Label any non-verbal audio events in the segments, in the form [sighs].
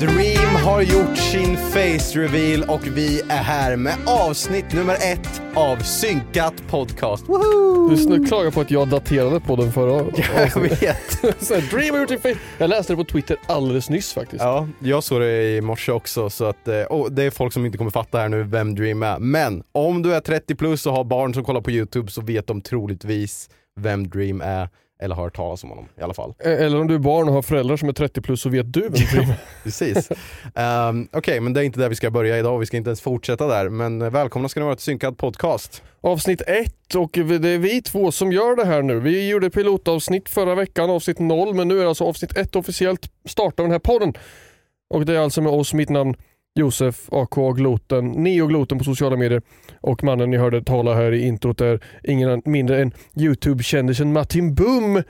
Dream har gjort sin face reveal och vi är här med avsnitt nummer ett av Synkat Podcast. Woho! Du klagar på att jag daterade på den förra [laughs] Jag vet. [laughs] Så här, Dream har gjort sin face. Jag läste det på Twitter alldeles nyss faktiskt. Ja, jag såg det i morse också så att, och det är folk som inte kommer fatta här nu vem Dream är. Men om du är 30 plus och har barn som kollar på YouTube så vet de troligtvis vem Dream är. Eller har hört talas om honom i alla fall. Eh, Eller om du är barn och har föräldrar som är 30 plus så vet du vem [laughs] är. Precis. Um, Okej, men det är inte där vi ska börja idag. Vi ska inte ens fortsätta där. Men eh, välkomna ska ni vara till Synkad Podcast. Avsnitt ett och det är vi två som gör det här nu. Vi gjorde pilotavsnitt förra veckan, avsnitt noll, men nu är alltså avsnitt ett officiellt start av den här podden. Och det är alltså med oss, mitt namn Josef, AK Gloten, Neo Gloten på sociala medier och mannen ni hörde tala här i introt är ingen mindre än Youtube-kändisen Martin Bum.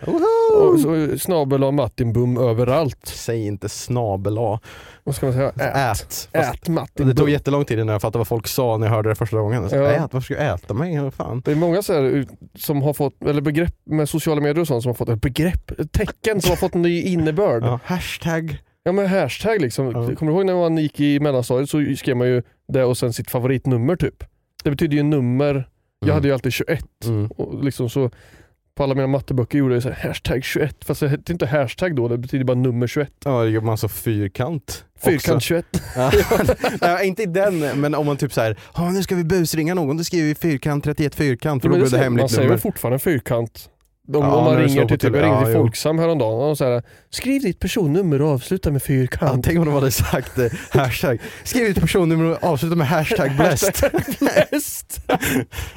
Snabel av Martin Bum överallt. Säg inte snabel A. Vad ska man säga? Ät. Ät. Fast Ät Martin Det tog Bum. jättelång tid innan jag fattade vad folk sa när jag hörde det första gången. Så, Ja. Ät, varför ska jag äta mig? Fan? Det är många så här, som har fått, eller begrepp med sociala medier och sånt som har fått, ett begrepp, ett tecken som har fått en ny innebörd. Ja, hashtag. Ja men hashtag liksom. Ja. Kommer du ihåg när man gick i mellanstadiet så skrev man ju det och sen sitt favoritnummer typ. Det betyder ju nummer. Jag Mm. hade ju alltid 21 Mm. och liksom så på alla mina matteböcker gjorde jag så här, hashtag 21 fast det hette inte hashtag då, det betyder bara nummer 21. Ja, det gör man så fyrkant. Fyrkant också. 21. [laughs] Ja. Nej, inte i den, men om man typ såhär, "Ja, nu ska vi busringa någon, då skriver vi fyrkant 31 fyrkant för då Men blir det säger- man hemligt säger nummer. väl fortfarande fyrkant? Om, Ja, om man ringer till, typ, jag ringde ja, till. Folksam häromdagen och så här, skriv ditt personnummer och avsluta med Ja, fyrkant. tänk om de hade sagt eh, [laughs] hashtag, skriv ditt personnummer och avsluta med hashtag blessed. [laughs]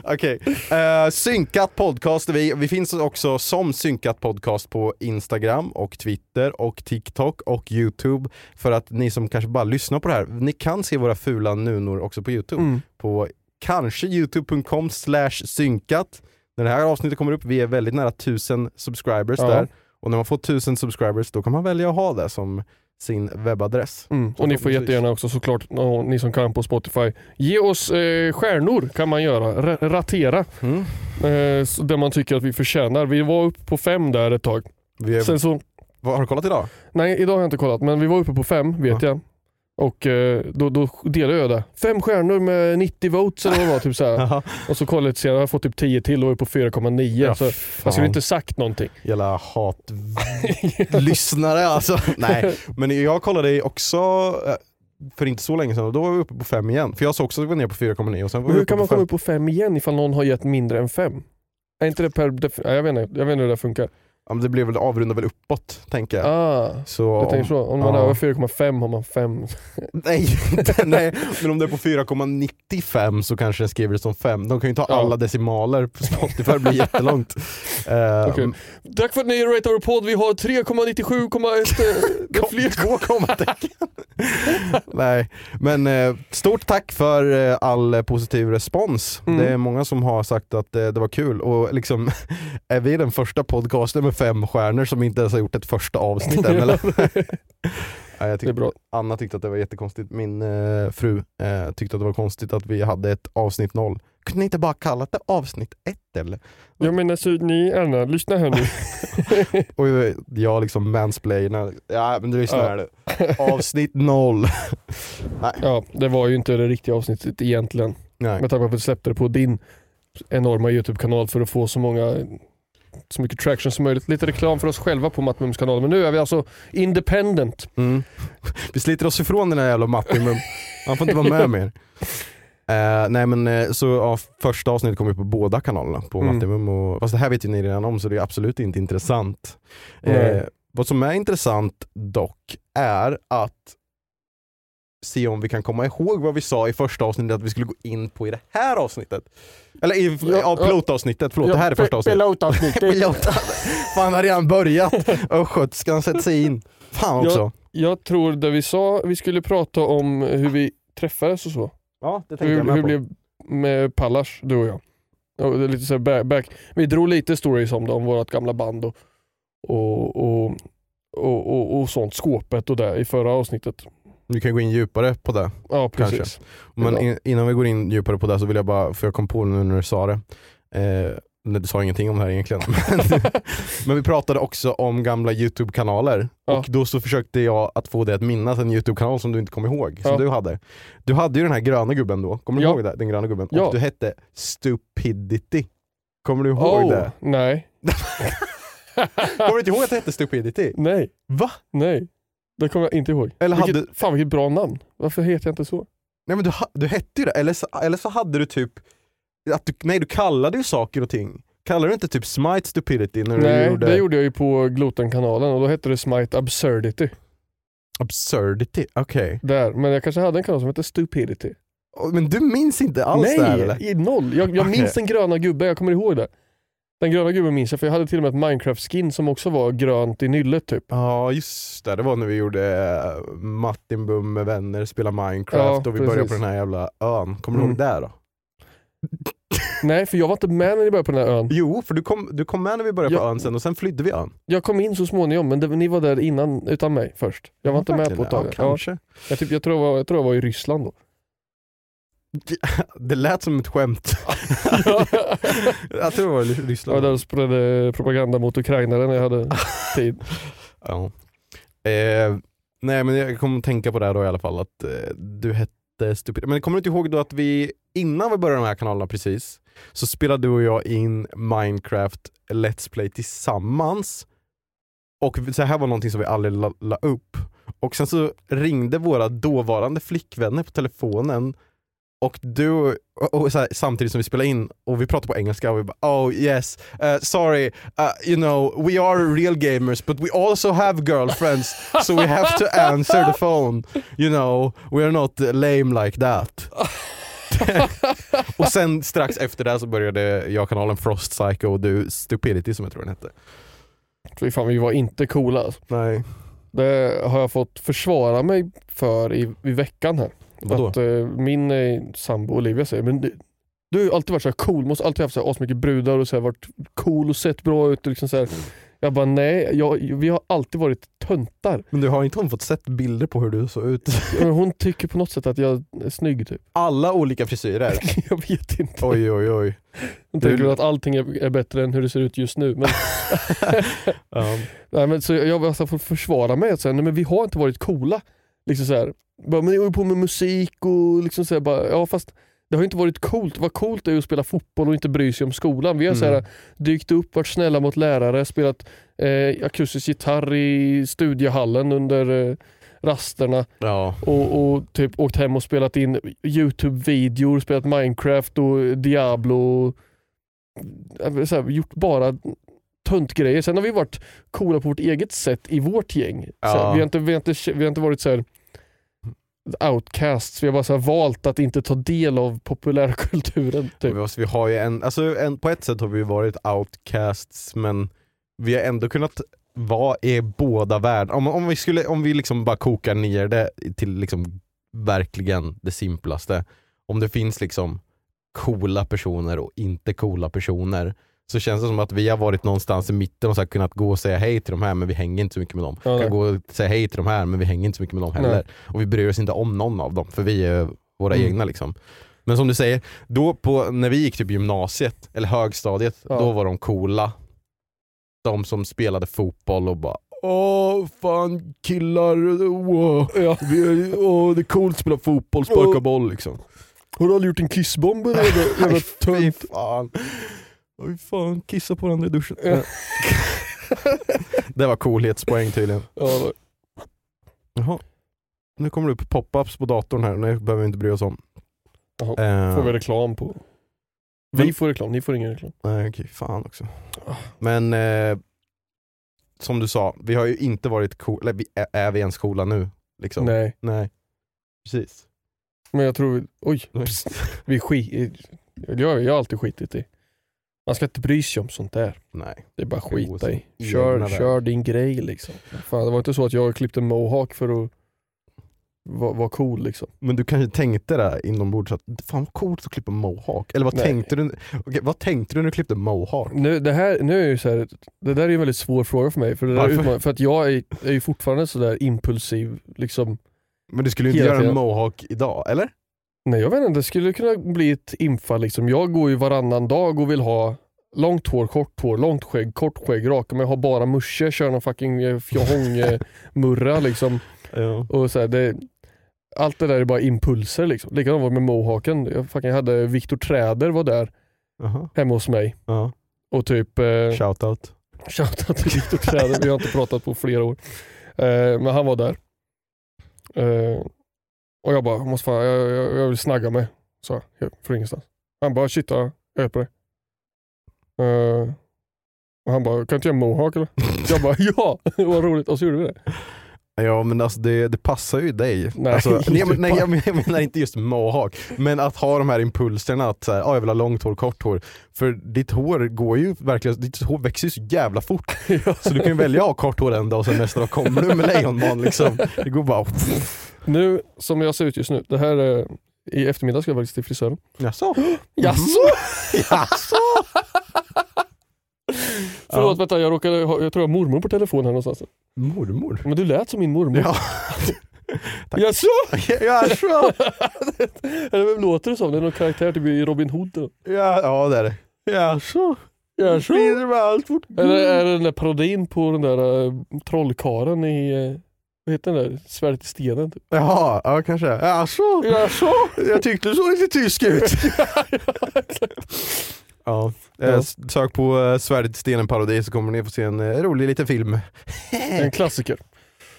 Okej, Eh, synkat podcast vi. Vi finns också som synkat podcast på Instagram och Twitter och TikTok och Youtube. För att ni som kanske bara lyssnar på det här, ni kan se våra fula nunor också på Youtube. Mm. På kanske youtube.com slash synkat. När det här avsnittet kommer upp, vi är väldigt nära 1000 subscribers Ja. där. Och när man får 1000 subscribers då kan man välja att ha det som sin webbadress. Mm. Och ni får jättegärna också såklart, ni som kan på Spotify, ge oss eh, stjärnor kan man göra. R- ratera. Mm. Eh, där man tycker att vi förtjänar. Vi var uppe på fem där ett tag. Är, Sen så, har du kollat idag? nej idag har jag inte kollat men vi var uppe på fem vet Ja. jag. Och eh, då, då delade jag det. Fem stjärnor med 90 votes eller vad det var. Typ så. [laughs] Och så kollade jag lite senare, jag har fått typ 10 till och är på 4,9. Ja, så jag fan. skulle inte sagt någonting. Jävla hatlyssnare [laughs] alltså. Nej, men jag kollade också eh, för inte så länge sedan och då var vi uppe på fem igen. För jag såg också att det var ner på 4,9 och sen var Men vi hur kan man komma upp på fem igen ifall någon har gett mindre än fem? Är inte det per... Jag vet inte, jag vet inte hur det funkar. Ja, men det blev väl avrunda väl uppåt, tänker jag. Ah, Så, tänker så. Om man är över 4,5 har man 5. [laughs] Nej, inte, nej, men om det är på 4,95 så kanske den skriver det som 5. De kan ju ta Ja. alla decimaler på Spotify, det blir jättelångt. [laughs] Eh, Okej. Tack för att ni ratear vår podd. Vi har 3,97,1 eh, [laughs] fler Två kommatecken. Nej, men eh, stort tack för eh, all positiv respons. Mm. Det är många som har sagt att eh, det var kul och liksom är vi den första podcasten med fem stjärnor som inte ens har gjort ett första avsnitt än [laughs] eller? Ja, jag tyckte, bra. Anna tyckte att det var jättekonstigt, min eh, fru eh, tyckte att det var konstigt att vi hade ett avsnitt noll. Kunde ni inte bara kallat det avsnitt ett eller? Ja men alltså ni Anna, lyssna här nu. [laughs] Och jag liksom mansplainar, ja men du lyssnar Ja. här nu. Avsnitt noll. [laughs] Ja, det var ju inte det riktiga avsnittet egentligen. Nej. Med tanke på att vi släppte det på din enorma YouTube-kanal för att få så många så mycket traction som möjligt. Lite reklam för oss själva på Mattmums kanal. Men nu är vi alltså independent. Mm. Vi sliter oss ifrån den här jävla Mattimum. Han får inte vara med mer. [laughs] Eh, nej men eh, så ja, första avsnittet kommer på båda kanalerna, på Mm. Mattimum och, fast det här vet ju ni redan om så det är absolut inte intressant. Eh, Nej. vad som är intressant dock är att se om vi kan komma ihåg vad vi sa i första avsnittet att vi skulle gå in på i det här avsnittet. Eller i Ja, ja, pilotavsnittet, förlåt det här är första avsnittet. Pilotavsnittet. [laughs] Pilot. Fan har redan börjat. Östgötskan sätter sig in. Fan också. Jag tror det vi sa, vi skulle prata om hur vi träffades och så. Ja, det tänkte Hur, jag med hur på. blev med Pallas, du och jag. Och lite så back, back. Vi drog lite stories om det, om vårt gamla band och, och, och, och, och, och sånt, skåpet och det i förra avsnittet. Vi kan gå in djupare på det. Ja precis. Kanske. Men in, innan vi går in djupare på det så vill jag bara, för jag kom på det nu när du sa det. Eh, du sa ingenting om det här egentligen. [laughs] Men, men vi pratade också om gamla YouTube-kanaler. Ja. Och då så försökte jag att få dig att minnas en YouTube-kanal som du inte kom ihåg. Som Ja. du hade. Du hade ju den här gröna gubben då. Kommer du Ja. ihåg det? Den gröna gubben. Och du hette Stupidity. Kommer du ihåg oh, det? Nej, [laughs] Kommer du inte ihåg att det hette Stupidity? nej, Va? nej. Det kommer jag inte ihåg. Eller vilket, hade- Fan vilket bra namn. Varför heter jag inte så? Nej men du, du hette ju det, eller så, eller så hade du typ, att du, nej du kallade ju saker och ting. Kallade du inte typ Smite Stupidity när du nej, gjorde det gjorde jag ju på Gloten-kanalen och då hette det Smite Absurdity. Absurdity? Okej. Där, men jag kanske hade en kanal som hette Stupidity. Men du minns inte alls nej, det här eller? i noll. Jag, jag Okej. minns den gröna gubben, jag kommer ihåg det. Den gröna gubben minns jag för jag hade till och med ett Minecraft-skin som också var grönt i nyllet typ. Ja just det, det var när vi gjorde uh, Martin Bum med vänner, spela Minecraft Ja, och vi började precis. på den här jävla ön. Kommer du Mm. ihåg det då? [laughs] Nej, för jag var inte med när ni började på den här ön. Jo, för du kom, du kom med när vi började på Ja. ön sen och sen flydde vi ön. Jag kom in så småningom, men det, ni var där innan utan mig först. Jag var inte med på ett tag. Ja, Ja, kanske. jag, typ, jag, tror jag, var, jag tror jag var i Ryssland då. [laughs] Det lät som ett skämt. [laughs] jag tror det var Ryssland. var där och spred propaganda mot ukrainare när jag hade tid. [laughs] Ja. Eh, nej men jag kommer tänka på det här då i alla fall att eh, du hette Stupid. Men kommer du inte ihåg då att vi innan vi började de här kanalerna precis så spelade du och jag in Minecraft Let's Play tillsammans och så här var någonting som vi aldrig la, la upp. Och sen så ringde våra dåvarande flickvänner på telefonen och du, och, här, samtidigt som vi spelade in och vi pratade på engelska och vi bara oh yes, uh, sorry, uh, you know we are real gamers but we also have girlfriends [laughs] so we have to answer the phone, you know, we are not lame like that. [laughs] och sen strax efter det så började jag kanalen Frost Psycho och du Stupidity som jag tror den hette. Fy fan, vi var inte coola. Nej. Det har jag fått försvara mig för i, i veckan här. Vadå? Att eh, min eh, sambo Olivia säger, men du, du har ju alltid varit så här cool, måste alltid haft så här asmycket brudar och så här, varit cool och sett bra ut. Och liksom så här. Jag bara nej, jag, vi har alltid varit töntar. Men du har inte hon fått sett bilder på hur du såg ut? [laughs] Men Hon tycker på något sätt att jag är snygg typ. Alla olika frisyrer. [laughs] Jag vet inte. Oj oj oj. Hon Du- tänker väl att allting är, är bättre än hur det ser ut just nu. Men, [laughs] Ja. nej, men, så jag jag alltså fått försvara mig att säga, nej, men vi har inte varit coola. Liksom så här, bara, men jag håller på med musik och liksom så här, bara, ja fast det har inte varit coolt. Vad coolt är ju att spela fotboll och inte bry sig om skolan. Vi har så Mm. här, dykt upp, varit snälla mot lärare, spelat eh, akustisk gitarr i studiehallen under eh, rasterna ja. och, och typ åkt hem och spelat in Youtube-videor, spelat Minecraft och Diablo. Eh, Så här, gjort bara töntgrejer. Sen har vi varit coola på vårt eget sätt i vårt gäng. Så här, Ja. vi, har inte, vi, har inte, vi har inte varit så här. outcasts. Vi har bara så valt att inte ta del av populärkulturen. Typ. Vi, vi har ju en, alltså en, på ett sätt har vi varit outcasts men vi har ändå kunnat vara i båda världar. Om, om vi, skulle, om vi liksom bara kokar ner det till liksom verkligen det simplaste. Om det finns liksom coola personer och inte coola personer så känns det som att vi har varit någonstans i mitten och så kunnat gå och säga hej till de här men vi hänger inte så mycket med dem. Ja, kan gå och säga hej till de här men vi hänger inte så mycket med dem heller. Nej. Och vi bryr oss inte om någon av dem för vi är våra Mm. egna liksom. Men som du säger, då på, när vi gick typ gymnasiet eller högstadiet, Ja. då var de coola. De som spelade fotboll och bara Åh fan killar, wow. Ja. Vi åh, det är coolt att spela fotboll, sparka boll liksom. Har du aldrig gjort en kissbomb eller? [laughs] Jävla, tönt. Oj fan, kissa på varandra i duschen. [laughs] Det var coolhetspoäng tydligen. Ja, Jaha. Nu kommer det upp pop-ups på datorn här, det behöver vi inte bry oss om. Jaha, Eh, får vi reklam på. Vi får reklam, ni får ingen reklam. Nej okej, fan också. Ah. Men eh, som du sa, vi har ju inte varit coola, eller vi, är, är vi ens coola nu? Liksom? Nej, Nej. Precis. men jag tror, oj, [laughs] vi skit, jag, jag har alltid skitit i. Man ska inte bry sig om sånt där. Nej. Det är bara skita i. Kör, kör din grej liksom. Fan, det var inte så att jag klippte mohawk för att vara vara cool liksom. Men du kanske tänkte där inombords att fan vad coolt att klippa mohawk? Eller vad Nej. tänkte du okej, vad tänkte du när du klippte mohawk? Nu, det, här, nu är ju så här, det där är en väldigt svår fråga för mig. För, det där utman- för att jag är, är ju fortfarande sådär impulsiv. Liksom. Men du skulle ju inte göra en mohawk idag, eller? Nej jag vet inte, det skulle kunna bli ett infall. Liksom. Jag går ju varannan dag och vill ha långt hår, kort hår, långt skägg, kort skägg, raka mig, ha bara musche, köra någon fucking eh, fjahong-murra [laughs] liksom. Ja. Och så här, det, allt det där är bara impulser. Liksom. Likadant var det med mohaken. Jag fucking hade Viktor Träder var där Jaha. hemma hos mig. Ja. Och typ, eh, Shoutout. shoutout till Viktor Träder, vi har inte pratat på flera år. Eh, men han var där. Eh, och jag bara, jag måste fan, jag, jag, jag vill snagga mig. Så jag, från ingenstans. Han bara, shit jag hjälper dig. Eh, och han bara, kan inte göra mohawk eller? [laughs] jag bara, ja, vad roligt. Och så gjorde vi det. Ja men alltså det, det passar ju dig. Nej, alltså, nej, men, nej jag, [laughs] men- jag menar inte just mohawk, men att ha de här impulserna att så här, ah, jag vill ha långt hår, kort hår. För ditt hår går ju verkligen, ditt hår växer ju så jävla fort. [laughs] Ja. Så du kan ju välja att ha kort hår en dag och sen nästa dag kommer du med lejonman liksom. Det går bara... Nu, som jag ser ut just nu, det här är, i eftermiddag ska jag faktiskt till frisören. Jaså? [gasps] Jaså? [laughs] Jaså? [laughs] Förlåt vänta, jag, råkade, jag tror jag har mormor på telefon här någonstans. Mormor? Men du lät som min mormor. Ja. [laughs] Tack. Jaså? Jaså? Eller vem låter det som? Det är någon karaktär typ i Robin Hood. Ja, ja det är det. Jaså? Jaså? Allt vårt Eller är det den där parodin på den där uh, trollkaren i, uh, vad heter den där, Svärdet i stenen? Typ. Jaha, ja kanske. Jaså? Jaså? Jag tyckte du såg lite tysk ut. [laughs] Ja, eh, Ja. s- sök på uh, Svärdet i stenen parodi så kommer ni få se en eh, rolig liten film. En klassiker.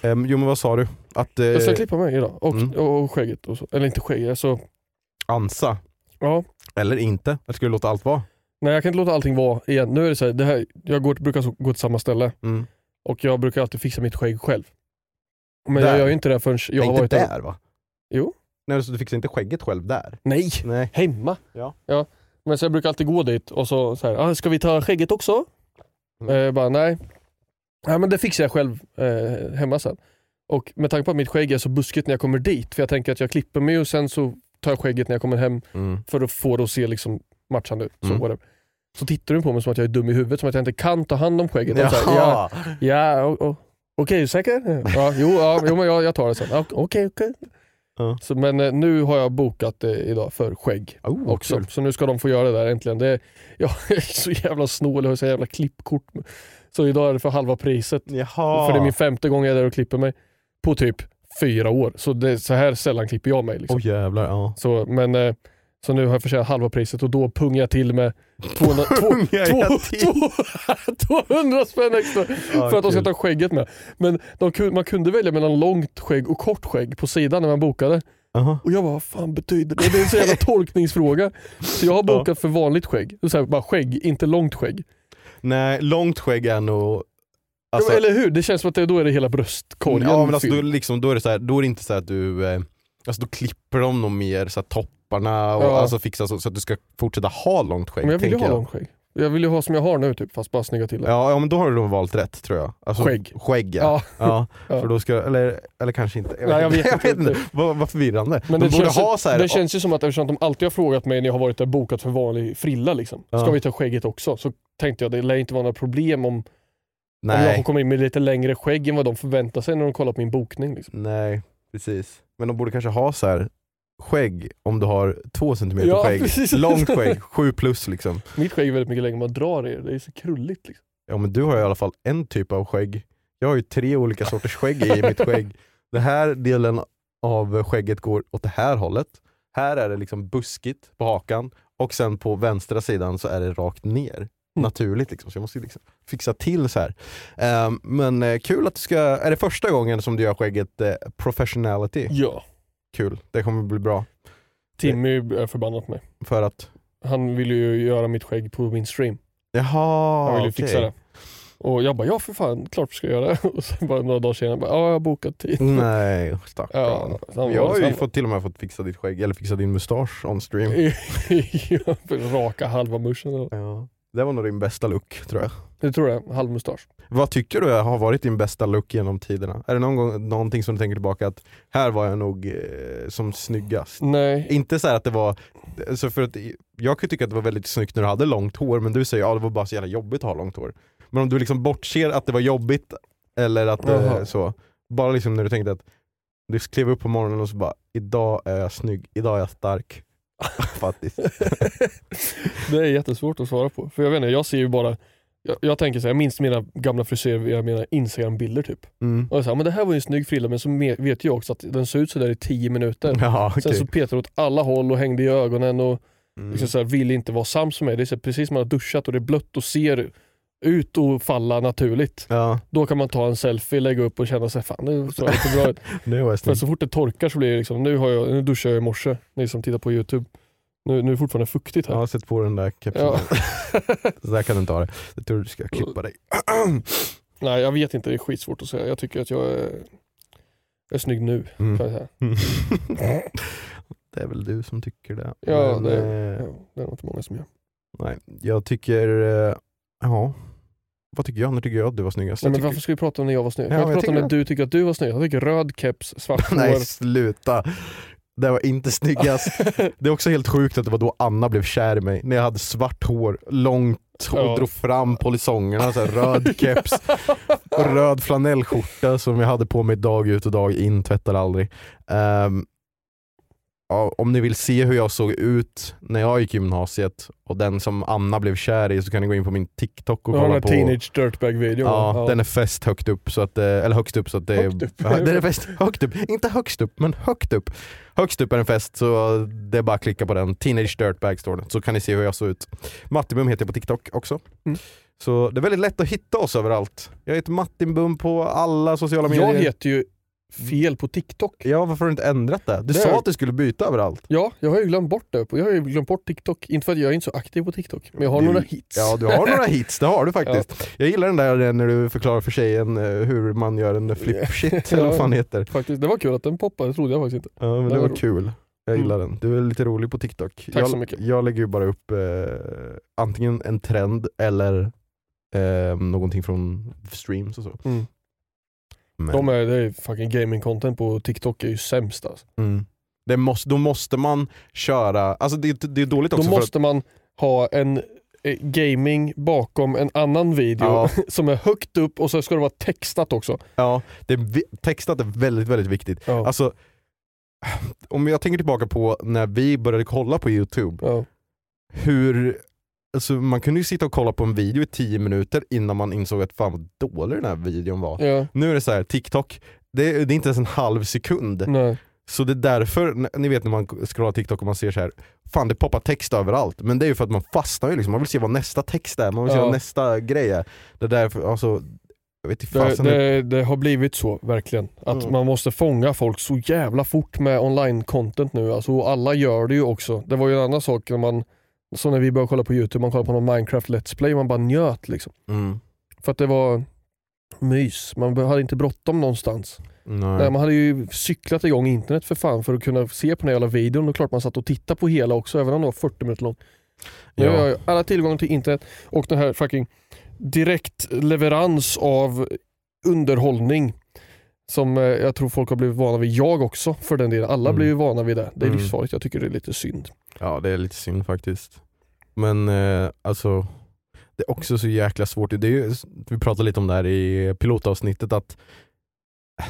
Um, jo men vad sa du? Att eh, Jag ska klippa mig idag. Och, Mm. och skägget och så. Eller inte skägget, alltså. ansa, Ja. eller inte? Eller ska du låta allt vara? Nej jag kan inte låta allting vara igen. Nu är det så här, det här jag går, brukar gå till samma ställe Mm. och jag brukar alltid fixa mitt skägg själv. Men Där. jag gör ju inte det förrän jag Nej, har inte varit där va? Jo. Nej, så du fixar inte skägget själv där? Nej, Nej. hemma. Ja. ja. Men så jag brukar alltid gå dit och så, så här, ah, ska vi ta skägget också? Mm. Eh, bara nej. Ja, men det fixar jag själv eh, hemma sen. Och med tanke på att mitt skägg är så buskigt när jag kommer dit, för jag tänker att jag klipper mig och sen så tar jag skägget när jag kommer hem Mm. för att få det att se liksom matchande ut. Så, Mm. whatever. så tittar du på mig som att jag är dum i huvudet, som att jag inte kan ta hand om skägget. Och så här, ja, ja, o- o- okej, du säker? [laughs] Ja, jo, ja, jo men jag, jag tar det sen. Ja, Okej, okej. Ja. Så, men eh, nu har jag bokat det idag för skägg Oh, också. kul. Så nu ska de få göra det där äntligen. Det [laughs] jag är så jävla snål, jag har så jävla klippkort. Så idag är det för halva priset. Jaha. För det är min femte gång jag är där och klipper mig. På typ fyra år. Så det, så här sällan klipper jag mig. Liksom. Åh jävlar, ja. Så, men, eh, så nu har jag förtjänat halva priset och då pungar jag till med 200, två- [laughs] Pungar jag två- till? [laughs] två- 200 spänn extra Ja, för att de ska ta skägget med. Men de, man kunde välja mellan långt skägg och kort skägg på sidan när man bokade. Jaha. Och jag bara, vad fan betyder det? Det är en så jävla [laughs] tolkningsfråga. Så jag har Ja. bokat för vanligt skägg. Så här, bara skägg, inte långt skägg. Nej, långt skägg är nog... ja, Alltså, men, eller hur? Det känns som att det, då är det hela bröstkorgen ja, men alltså, då, liksom, då, är det så här, då är det inte så att du... Eh, Alltså då klipper de nog mer så här, topparna och Ja. alltså fixar så, så att du ska fortsätta ha långt skägg. Men jag vill ju ha långt skägg. Jag vill ju ha som jag har nu typ, fast bara snygga till det. Ja, ja men då har du nog valt rätt tror jag. Alltså, Skägg. Skägg ja. Ja. ja. [laughs] För då ska, eller, eller kanske inte. Jag Nej, jag vet [laughs] inte. Vad, vad förvirrande. Men de det borde känns, ha så här, det känns ju som att eftersom de alltid har frågat mig när jag har varit där bokat för vanlig frilla liksom. Ska vi ta skägget också? Så tänkte jag det lär inte vara några problem om, om jag nej, får komma in med lite längre skägg än vad de förväntar sig när de kollar på min bokning. Liksom. nej, precis. Men de borde kanske ha så här skägg om du har två centimeter Ja, skägg. precis. Långt skägg, sju plus liksom. Mitt skägg är väldigt mycket längre, man drar det, det är så krulligt. Liksom. Ja men du har i alla fall en typ av skägg. Jag har ju tre olika sorters skägg i mitt [laughs] skägg. Den här delen av skägget går åt det här hållet. Här är det liksom buskigt på hakan och sen på vänstra sidan så är det rakt ner. Naturligt liksom, så jag måste liksom fixa till så här. Ehm, men eh, kul att du ska, är det första gången som du gör skägget eh, professionality? Ja. Kul, det kommer bli bra. Timmy är förbannad på mig. För att, Han vill ju göra mitt skägg på min stream. jaha Han vill ju okej. fixa det. Och jag bara, ja för fan, klart vi ska göra det. [laughs] Och sen bara några dagar senare, bara, ja jag har bokat tid. Nej stackarn. Ja, jag har ju fått, till och med fått fixa ditt skägg, eller fixa din mustasch on stream. [laughs] Raka halva muschen. Ja. Det var nog din bästa look tror jag. Det tror jag, halv mustasch. Vad tycker du har varit din bästa look genom tiderna? Är det någon gång, någonting som du tänker tillbaka att här var jag nog eh, som snyggast? Nej, Inte så här att det var, alltså för att jag kan tycka att det var väldigt snyggt när du hade långt hår men du säger ja det var bara så jävla jobbigt att ha långt hår. Men om du liksom bortser att det var jobbigt eller att eh, så, bara liksom när du tänkte att du klev upp på morgonen och så bara idag är jag snygg, idag är jag stark. [laughs] Faktiskt. [laughs] det är jättesvårt att svara på. För jag vet inte, jag ser ju bara, jag, jag tänker så här, jag minns mina gamla frisyrer via mina instagram-bilder typ. Mm. Och jag sa, men det här var ju en snygg frilla men så vet jag också att den såg ut sådär i 10 minuter. Ja, okej. Sen så petade åt alla håll och hängde i ögonen och Mm. liksom så här, ville inte vara sams med mig. Det är här, precis som man har duschat och det är blött och ser ut och falla naturligt. Ja, Då kan man ta en selfie, lägga upp och känna sig fan [laughs] det såg lite bra ut. var För snyggt. så fort det torkar så blir det liksom, nu, har jag, nu duschar jag i morse, ni som tittar på youtube. Nu, nu är det fortfarande fuktigt Jag här. har sett på den där kepsen. Ja. [laughs] Så där kan du inte ha det. Jag tror du ska klippa dig. [clears throat] Nej jag vet inte, det är skitsvårt att säga. Jag tycker att jag är, jag är snygg nu. Mm. Jag [laughs] det är väl du som tycker det. Ja, Men, det, eh, ja, det är nog inte många som gör. nej, jag tycker, eh, ja. Vad tycker jag? När tycker jag att du var snyggast? Nej, men tycker- varför ska vi prata om när jag var snygg? Ja, jag prata om när du tycker att du var snygg? Jag tycker röd keps, svart [laughs] hår. Nej sluta. Det var inte snyggast. [laughs] Det är också helt sjukt att det var då Anna blev kär i mig. När jag hade svart hår, långt och Ja. drog fram polisongerna, så här, röd keps och röd flanellskjorta som jag hade på mig dag ut och dag in, tvättar aldrig. Ehm, ja, om ni vill se hur jag såg ut när jag gick gymnasiet och den som Anna blev kär i så kan ni gå in på min TikTok och Ja, kolla på Teenage Dirtbag-videon. Ja, den är fäst högt upp, så att, eh, eller högst upp så att det är... Högt upp. [laughs] Ja, den är fäst högt upp, inte högst upp men högt upp. Högst upp är den fäst så det är bara att klicka på den. Teenage Dirtbag står det, så kan ni se hur jag såg ut. Mattibum heter jag på TikTok också. Mm. Så det är väldigt lätt att hitta oss överallt. Jag heter Martinbum på alla sociala medier. Jag heter ju fel på TikTok. Ja, varför har du inte ändrat det? Du Det sa är- att du skulle byta överallt. Ja, jag har ju glömt bort det. Jag har ju glömt bort TikTok. Inte för att jag är inte så aktiv på TikTok, men jag har Du- några hits. Ja, du har några hits, det har du [laughs] faktiskt. Jag gillar den där eh, när du förklarar för tjejen eh, hur man gör en flip shit, [laughs] eller vad fan heter. Faktiskt, det var kul att den poppade, det trodde jag faktiskt inte. Ja men Det det var var kul. Jag Mm. gillar den. Du är lite rolig på TikTok. Tack jag, så mycket. Jag lägger ju bara upp eh, antingen en trend eller eh, någonting från streams och så. Mm. Men, De är, det är fucking gaming content på TikTok är ju sämst alltså. mm. det måste, då måste man köra, alltså det, det är dåligt Då också för måste man ha en eh, gaming bakom en annan video Ja. [laughs] som är högt upp och så ska det vara textat också. att ja, det är, textat är väldigt väldigt viktigt. Ja. Alltså, om jag tänker tillbaka på när vi började kolla på youtube, Ja. hur Alltså man kunde ju sitta och kolla på en video i 10 minuter innan man insåg att fan vad dålig den här videon var. Ja. Nu är det så här, TikTok, det är, det är inte ens en halv sekund. Nej. Så det är därför, ni vet när man scrollar TikTok och man ser så här, fan det poppar text överallt. Men det är ju för att man fastnar ju liksom, man vill se vad nästa text är, man vill se Ja. vad nästa grej är. Det är därför, alltså, jag vet inte Det, det, det har blivit så, verkligen. Att Mm. man måste fånga folk så jävla fort med online-content nu. Alltså, alla gör det ju också. Det var ju en annan sak när man, så när vi började kolla på youtube, man kollade på någon Minecraft Let's Play, man bara njöt liksom. mm. För att det var mys, man hade inte bråttom någonstans. Nej. Nej, man hade ju cyklat igång internet för fan för att kunna se på den jävla videon och klart man satt och tittade på hela också även om det var 40 minuter lång. Nu har Ja. jag ju alla tillgång till internet och den här fucking direkt leverans av underhållning som eh, jag tror folk har blivit vana vid. Jag också för den delen. Alla Mm. blir ju vana vid det. Det är Mm. livsfarligt. Jag tycker det är lite synd. Ja det är lite synd faktiskt. Men eh, alltså det är också så jäkla svårt. Det är ju, vi pratade lite om det här i pilotavsnittet att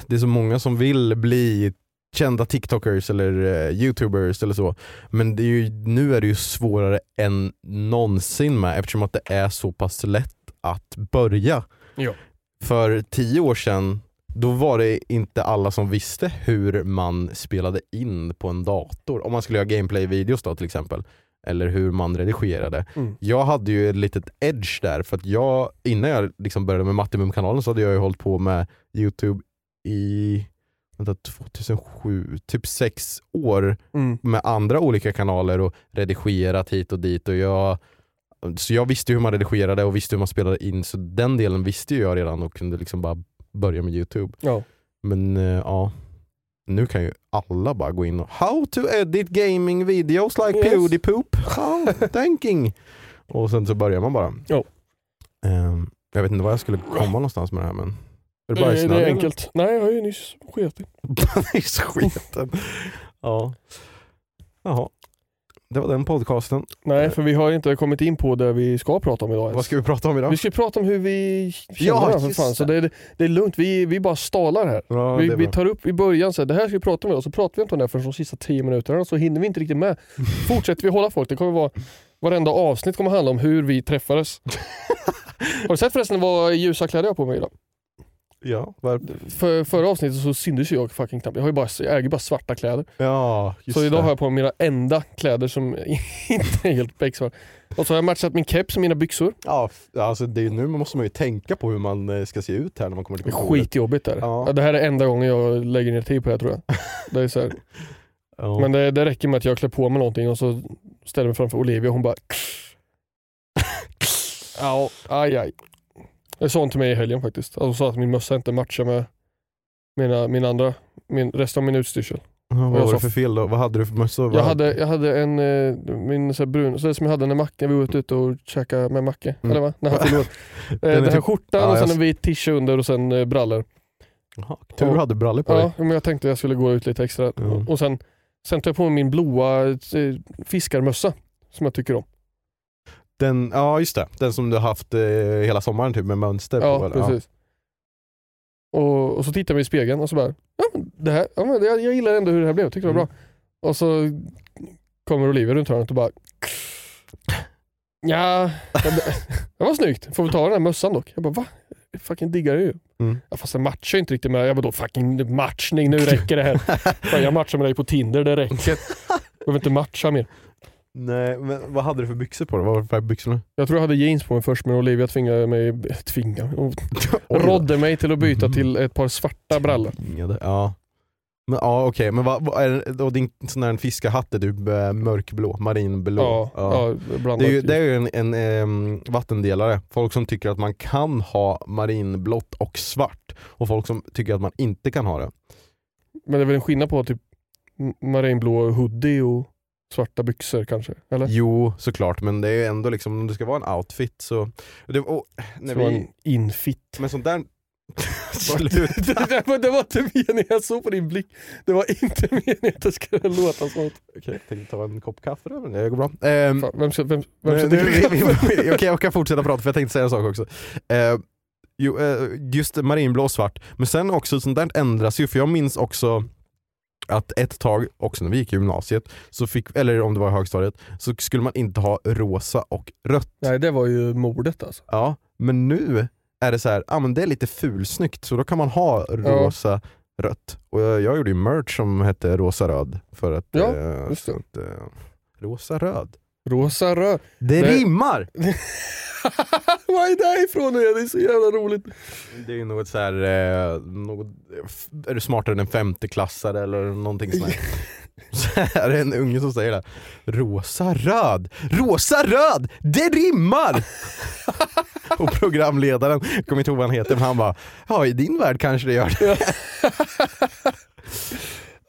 det är så många som vill bli kända TikTokers eller eh, YouTubers eller så. Men det är ju, nu är det ju svårare än någonsin med eftersom att det är så pass lätt att börja. Ja. För tio år sedan då var det inte alla som visste hur man spelade in på en dator. Om man skulle göra gameplay-videos då till exempel. Eller hur man redigerade. Mm. Jag hade ju ett litet edge där för att jag, innan jag liksom började med Mattimum-kanalen så hade jag ju hållit på med Youtube i vänta, 2007, typ sex år Mm. med andra olika kanaler och redigerat hit och dit. Och jag, så jag visste hur man redigerade och visste hur man spelade in, så den delen visste jag redan och kunde liksom bara börja med Youtube. Ja. Men eh, ja, nu kan ju alla bara gå in och How to edit gaming videos like Yes. Pewdiepoop, how [laughs] thinking. Och sen så börjar man bara. Ja. Ehm, jag vet inte var jag skulle komma någonstans med det här men är det, Det, det bajsnödig, är eller? enkelt. Nej, jag har ju nyss skitit. Bajsskiten. [laughs] ja. Jaha. Det var den podcasten. Nej, för vi har inte kommit in på det vi ska prata om idag ens. Vad ska vi prata om idag? Vi ska prata om hur vi känner Ja, varandra för fan. Så det. är, det är lugnt, vi, vi bara stalar här. Ja, vi, vi tar upp i början, så här, det här ska vi prata om idag, så pratar vi inte om det förrän de sista tio minuterna, så hinner vi inte riktigt med. [laughs] Fortsätter vi hålla folk, det kommer vara, varenda avsnitt kommer handla om hur vi träffades. [laughs] Har du sett förresten vad ljusa kläder jag har på mig idag? Ja, var... För, förra avsnittet så syntes ju jag fucking knappt. Jag, har bara, jag äger bara svarta kläder. ja just så idag det. har jag på mig mina enda kläder som [laughs] inte är helt becksvarta. Och så har jag matchat min keps och mina byxor. Ja, alltså det är, nu måste man ju tänka på hur man eh, ska se ut här när man kommer till Det är kontoret. skitjobbigt där. Ja. Ja. Det här är enda gången jag lägger ner tid på det här, tror jag. [laughs] Det är så här. Ja. Men det, det räcker med att jag klär på mig någonting och så ställer mig framför Olivia och hon bara [laughs] Ja, aj aj. Det sa till mig i helgen faktiskt. Alltså, hon sa att min mössa inte matchar med mina, min andra, min, resten av min utstyrsel. Ja, vad jag var det för fel då? Vad hade du för mössa? Jag hade, jag hade en, eh, min så brun, så som jag hade när Macke, vi var ute och käkade med Macke, Mm. eller va? När han fyllde år. Den här typ- skjortan ja, och sen jag- en vit tisha under och sen eh, brallor. Jaha, tur du hade brallor på Ja, dig. men jag tänkte jag skulle gå ut lite extra. Ja. Och sen, sen tog jag på mig min blåa eh, fiskarmössa som jag tycker om. Den, ja just det, den som du har haft eh, hela sommaren typ med mönster på. Ja, eller? precis. Och, och så tittar vi i spegeln och så bara, ja, det här, ja, men det, jag gillar ändå hur det här blev, jag tyckte det var Mm. bra. Och så kommer Olivia runt hörnet och bara, ja, [laughs] det, var snyggt. Får vi ta den här mössan dock? Jag bara, va? Jag fucking diggar det ju. Mm. Ja, fast den matchar inte riktigt med, jag bara då fucking matchning, nu räcker det här. [laughs] Jag matchar med dig på Tinder, det räcker. [laughs] Behöver inte matcha mer. Nej, men vad hade du för byxor på dig? Vad var det för byxorna? Jag tror jag hade jeans på mig först men Olivia tvingade mig, tvingade, [laughs] Oj, rådde mig till att byta till ett par svarta brallor. Tvingade, Ja. Men ja okej, men vad, vad är och din sån här fiskarhatt är du eh, mörkblå, marinblå? Ja, ja. blandat Det är ju, det är ju en, en em, vattendelare. Folk som tycker att man kan ha marinblått och svart och folk som tycker att man inte kan ha det. Men det är väl en skillnad på typ marinblå hoodie och svarta byxor kanske? Eller? Jo, såklart, men det är ju ändå liksom, om det ska vara en outfit så... Det, och, när Så en vi, infit. men sånt där... [laughs] Sluta! det, var, det var inte meningen, jag såg på din blick. Det var inte meningen att det skulle låta sånt. Okej, jag tänkte ta en kopp kaffe då, men det går bra. Ehm, Fan, vem ska, vem, vem ska vi, vi, vi, okej, jag kan fortsätta prata för jag tänkte säga en sak också. Eh, just marinblå och svart, men sen också sånt där ändras ju för jag minns också att ett tag, också när vi gick i gymnasiet, så fick, eller om det var i högstadiet, så skulle man inte ha rosa och rött. Nej det var ju mordet alltså. Ja, men nu är det så här, ah, men det är lite fulsnyggt så då kan man ha rosa, rött. Och jag, jag gjorde ju merch som hette rosa röd för att... Ja, eh, just det. att eh, rosa röd. Rosa röd. Det, Det- rimmar! [laughs] Vad är det här ifrån? Det är så jävla roligt. Det är ju något så här, eh, något, är du smartare än en femteklassare eller någonting sånt här. [laughs] Så är det en unge som säger det. Rosa röd, rosa röd, det rimmar! [laughs] och programledaren, jag kommer inte ihåg vad han heter, men han bara ja i din värld kanske det gör det.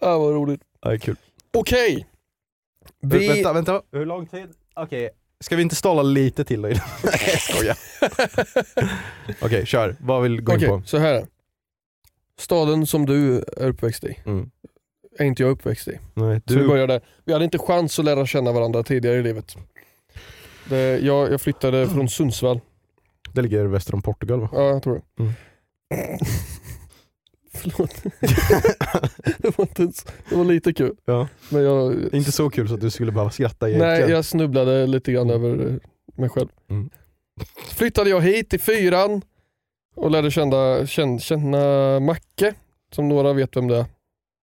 Ja, vad roligt. Ja, det är kul. Okej. Vi... Vänta, vänta, hur lång tid? Okej, ska vi inte ståla lite till då? [laughs] Nej jag skojar. [laughs] Okej, kör. Vad vill gå in Okej, på? så här. Staden som du är uppväxt i, Mm. är inte jag uppväxt i. Nej, Så vi du, börjar där. Vi hade inte chans att lära känna varandra tidigare i livet. Det, jag, jag flyttade från Sundsvall. det ligger väster om Portugal va? Ja, jag tror det. Mm. [laughs] Förlåt. [laughs] det, var inte ens, det var lite kul. Ja. Men jag, Inte så kul så att du skulle behöva skratta egentligen. nej, jag snubblade lite grann över eh, mig själv. Mm. Flyttade jag hit i fyran och lärde känna, känna, känna Macke, som några vet vem det är.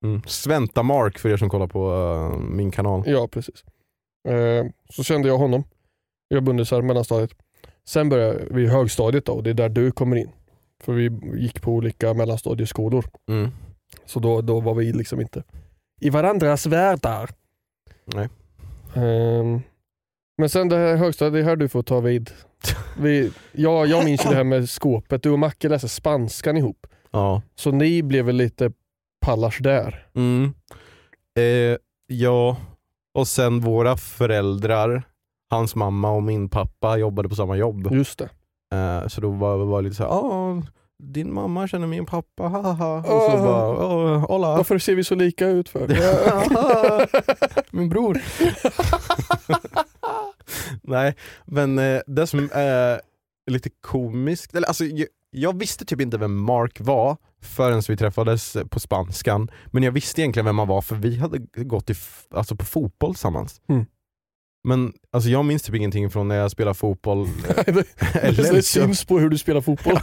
Mm. Sventa Mark för er som kollar på eh, min kanal. Ja, precis. Eh, så kände jag honom. Jag bundisar mellanstadiet. Sen började vi högstadiet då, och det är där du kommer in. För vi gick på olika mellanstadieskolor. Mm. Så då, då var vi liksom inte i varandras världar. Nej. Ehm, men sen det här högstadiet, det är här du får ta vid. Vi, ja, jag minns ju det här med skåpet. Du och Macke läste spanskan ihop. Ja. Så ni blev väl lite pallars där. Mm. Eh, ja, och sen våra föräldrar, hans mamma och min pappa jobbade på samma jobb. Just det. Eh, så då var det lite såhär, ah, din mamma känner min pappa, haha. Och så Ah. bara, oh, hola. Varför ser vi så lika ut för? [laughs] [laughs] min bror. [laughs] Nej, men eh, det som är lite komiskt, eller alltså jag, jag visste typ inte vem Mark var förrän vi träffades på spanskan. Men jag visste egentligen vem han var för vi hade gått i, alltså på fotboll tillsammans. Mm. Men alltså jag minns typ ingenting från när jag spelade fotboll. [laughs] [laughs] det, eller det syns på hur du spelar fotboll. [laughs]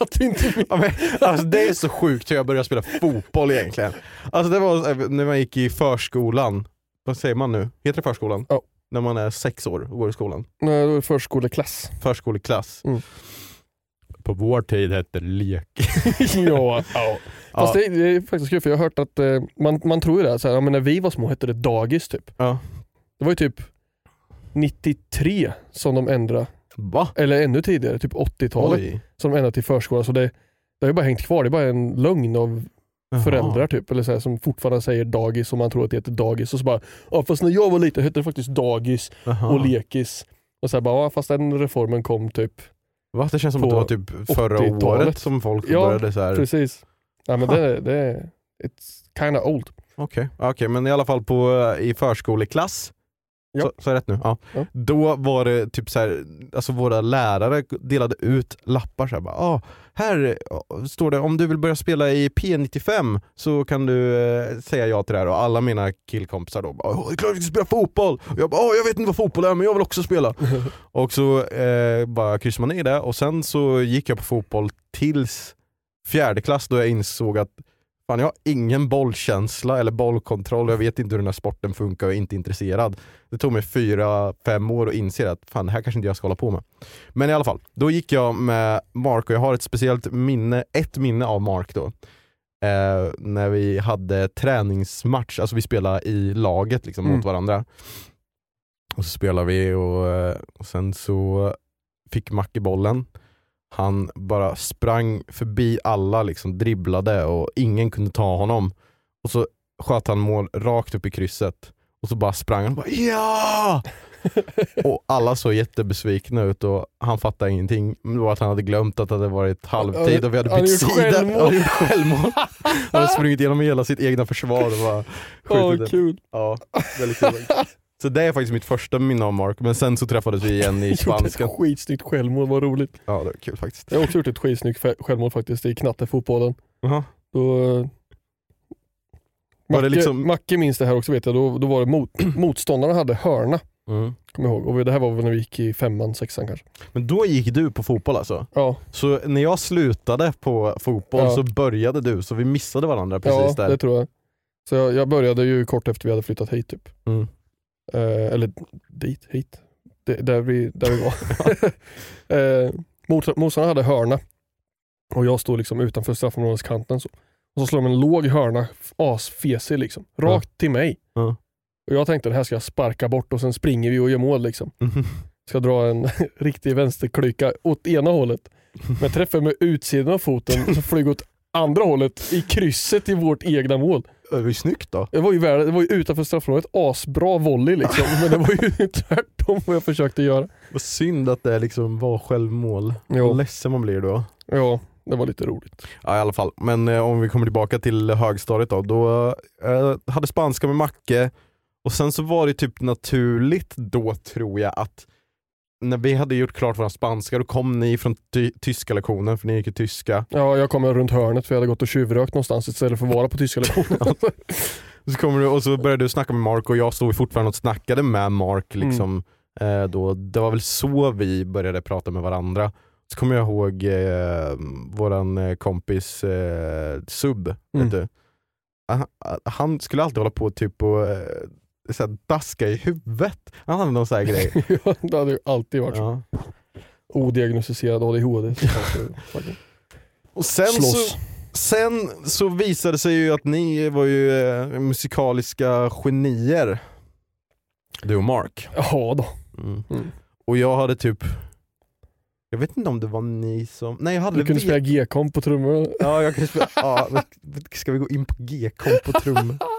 att du inte Ja, men, alltså det är så sjukt hur jag började spela fotboll egentligen. Alltså det var eh, när man gick i förskolan, vad säger man nu? Heter det förskolan? Ja. När man är sex år och går i skolan. Nej, då är det förskoleklass. Förskoleklass. Mm. På vår tid hette det lek. ja, ja. Fast Ja. det, det är faktiskt kul för jag har hört att eh, man, man tror ju det, så här, ja, men när vi var små hette det dagis typ. Ja. Det var ju typ 93 som de ändrade, Va? eller ännu tidigare, typ 80-talet Oj. som de ändrade till förskola. Så det, det har ju bara hängt kvar, det är bara en lögn av Jaha. föräldrar typ, eller så här, som fortfarande säger dagis och man tror att det heter dagis och så bara, ja fast när jag var liten hette det faktiskt dagis Jaha. och lekis. Och så här bara, ja fast den reformen kom typ, Va? Det känns som att det var typ förra 80-talet. året som folk Ja, började så här. precis. Ja men det, det it's kinda old. Okej, Okej, men i alla fall på, i förskoleklass, Ja. så, så rätt nu? Ja. Ja. Då var det typ så här, alltså våra lärare delade ut lappar så här, bara, ah, här eh, står det om du vill börja spela i P95 så kan du eh, säga ja till det här och alla mina killkompisar då bara, "Åh, det är klart vi ska spela fotboll! Och jag bara, "Åh, jag vet inte vad fotboll är men jag vill också spela. [laughs] och så eh, bara kryssade man i det och sen så gick jag på fotboll tills fjärde klass då jag insåg att Fan, jag har ingen bollkänsla eller bollkontroll, jag vet inte hur den här sporten funkar och är inte intresserad. Det tog mig fyra, fem år att inse att fan, det här kanske inte jag ska hålla på med. Men i alla fall, då gick jag med Mark och jag har ett speciellt minne, ett minne av Mark då. Eh, när vi hade träningsmatch, alltså vi spelade i laget liksom, Mm. mot varandra. Och så spelade vi och, eh, och sen så fick Macke bollen. Han bara sprang förbi alla, liksom dribblade och ingen kunde ta honom. Och så sköt han mål rakt upp i krysset. Och så bara sprang han och bara ja! [laughs] och alla såg jättebesvikna ut och han fattade ingenting. Det var att han hade glömt att det hade varit halvtid och vi hade bytt sida. [laughs] självmål. Han hade gjort självmål. Han hade sprungit igenom hela sitt egna försvar och bara skjutit den. kul. Ja, väldigt kul. Så det är faktiskt mitt första minne av Mark, men sen så träffades vi igen i [laughs] spanskan. ett skitsnyggt självmål, vad roligt. Ja, det var kul faktiskt. Jag har också gjort ett skitsnyggt självmål faktiskt i knattefotbollen. Jaha. Då, eh, Var Macke, det liksom- Macke minns det här också vet jag, då, då var det mot, [clears throat] motståndarna hade hörna, Mm. kommer ihåg. Och det här var väl när vi gick i femman, sexan kanske. Men då gick du på fotboll alltså? Ja, Så när jag slutade på fotboll Ja. så började du, så vi missade varandra precis ja där. det tror jag. Så jag, jag började ju kort efter vi hade flyttat hit typ. Mm. Eh, eller dit, hit. Det, där, vi, där vi var. [laughs] eh, mot- motståndarna hade hörna och jag stod liksom utanför straffområdeskanten. Så. Och så slår de en låg hörna, asfesig liksom. Rakt till mig. Ja. Och jag tänkte det här ska jag sparka bort och sen springer vi och gör mål liksom. [laughs] Ska dra en [laughs] riktig vänsterklyka åt ena hållet. Men jag träffade med utsidan av foten så flög åt andra hållet i krysset i vårt egna mål. Det var ju snyggt då. Det var ju, värld, det var ju utanför straffområdet, asbra volley liksom. [laughs] Men det var ju tvärtom vad jag försökte göra. Vad synd att det liksom var självmål. Ja. Vad ledsen man blir då. Ja, det var lite roligt. Ja i alla fall, men eh, om vi kommer tillbaka till högstadiet då. Då eh, hade spanska med Macke och sen så var det typ naturligt då tror jag att när vi hade gjort klart våra spanska då kom ni från ty- tyska lektionen för ni gick i tyska. Ja, jag kom runt hörnet för jag hade gått och tjuvrökt någonstans istället för att vara på tyska [laughs] lektionen. Så kommer du, och så började du snacka med Mark och jag stod fortfarande och snackade med Mark. Liksom, eh, då. Det var väl så vi började prata med varandra. Så kommer jag ihåg eh, våran eh, kompis eh, Sub. Mm. Du? Han, han skulle alltid hålla på typ och eh, så här, daska i huvudet. Han hade någon sån här grej. [laughs] ja, det hade ju alltid varit så. Ja. Odiagnostiserad ADHD. [laughs] Och sen så, Slåss. sen så visade det sig ju att ni var ju eh, musikaliska genier. Du och Mark. Ja då. Mm. Mm. Och jag hade typ, jag vet inte om det var ni som, nej jag hade Du kunde spela G-komp på trummor. Ja jag kunde spela, ja, ska vi gå in på G-komp på trummor? [laughs]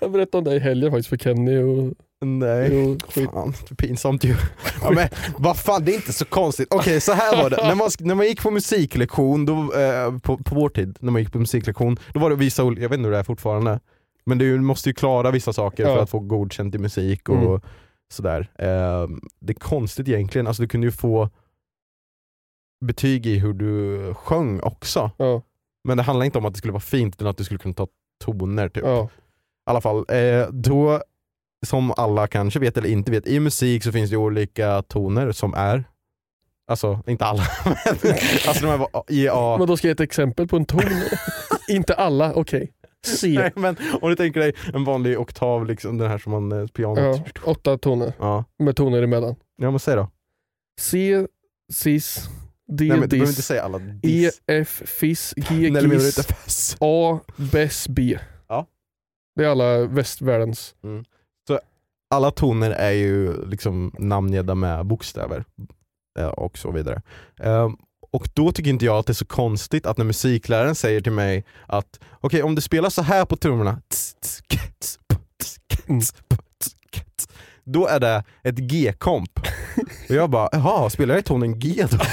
Jag berättade om det i helgen faktiskt för Kenny och, Nej. och skit. Fan, pinsamt ju. Ja, men vad fan, det är inte så konstigt. Okej, så här var det. När man, när man gick på musiklektion, då, eh, på, på vår tid, när man gick på musiklektion, då var det vissa, jag vet inte hur det är fortfarande, men du måste ju klara vissa saker för Ja. att få godkänt i musik och Mm. sådär. Eh, det är konstigt egentligen, alltså du kunde ju få betyg i hur du sjöng också. Ja, Men det handlar inte om att det skulle vara fint, utan att du skulle kunna ta toner typ. I alla fall, eh, då, som alla kanske vet eller inte vet, i musik så finns det olika toner som är, alltså inte alla, [laughs] men alltså de här E, A, Men då ska jag ge ett exempel på en ton. [laughs] Inte alla, okej. C. Nej, men om du tänker dig en vanlig oktav, liksom, den här som man, eh, pianot. Ja, åtta toner Ja. med toner emellan. ja, men säg då. C, cis, D, Nej, men du behöver inte dis, säga alla E, diss. F, fiss, G, Nej, du fess? A, bess, B. Det är alla västvärldens. Alla toner är ju liksom namngedda med bokstäver eh, och så vidare. Ehm, och då tycker inte jag att det är så konstigt att när musikläraren säger till mig att okej om du spelar så här på trummorna då är det ett G-komp. och jag bara, jaha, spelar jag i tonen G då? [laughs]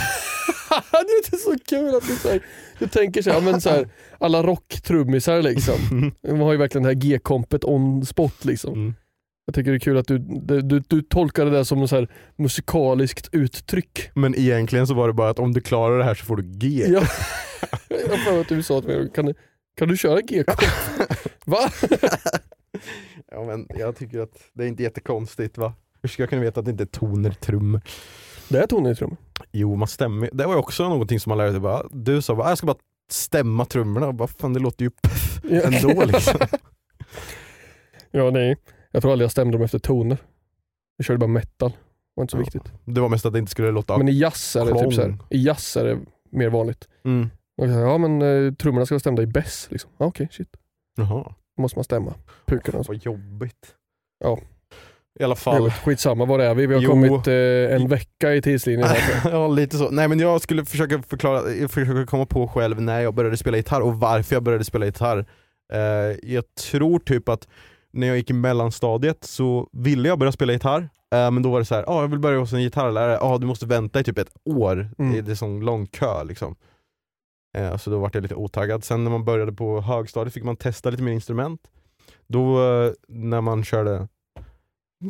så kul att du, så här, du tänker så här, men så här, alla rocktrummisar liksom. De har ju verkligen det här G-kompet on spot liksom. Mm. Jag tycker det är kul att du, du, du, du tolkar det där som här musikaliskt uttryck. Men egentligen så var det bara att om du klarar det här så får du G. Ja. Jag har att du sa till mig, kan, du- kan du köra G-komp? Va? [laughs] Ja, men jag tycker att det är inte jättekonstigt va? Hur ska jag kunna veta att det inte är toner, trummor? Det är toner i trummor. Jo, man stämmer. Det var ju också någonting som man lärde sig. Bara, du sa bara, jag ska bara stämma trummorna. Bara, fan, det låter ju pff Ja. ändå liksom. [laughs] Ja, nej. Jag tror aldrig jag stämde dem efter toner. Jag körde bara metal. Det var inte så Ja. viktigt. Det var mest att det inte skulle låta... Men i jazz är det typ så här, i jazz är det mer vanligt. Mm. Ja men eh, trummorna ska vara stämda i bess. Liksom. Ja, Okej, shit. Jaha, Då måste man stämma pukorna. så. vad jobbigt. Ja. I alla fall. Jobbigt. Skitsamma, var är vi? Vi har Jo. kommit eh, en vecka i tidslinjen. [laughs] Ja, lite så. Nej men jag skulle försöka förklara, försöka komma på själv när jag började spela gitarr och varför jag började spela gitarr. Eh, jag tror typ att när jag gick i mellanstadiet så ville jag börja spela gitarr, eh, men då var det så här, ah, jag vill börja hos en gitarrlärare, ah, du måste vänta i typ ett år, Mm. det är, det är sån lång kö liksom. Eh, så då var jag lite otaggad. Sen när man började på högstadiet fick man testa lite mer instrument. Då eh, när man körde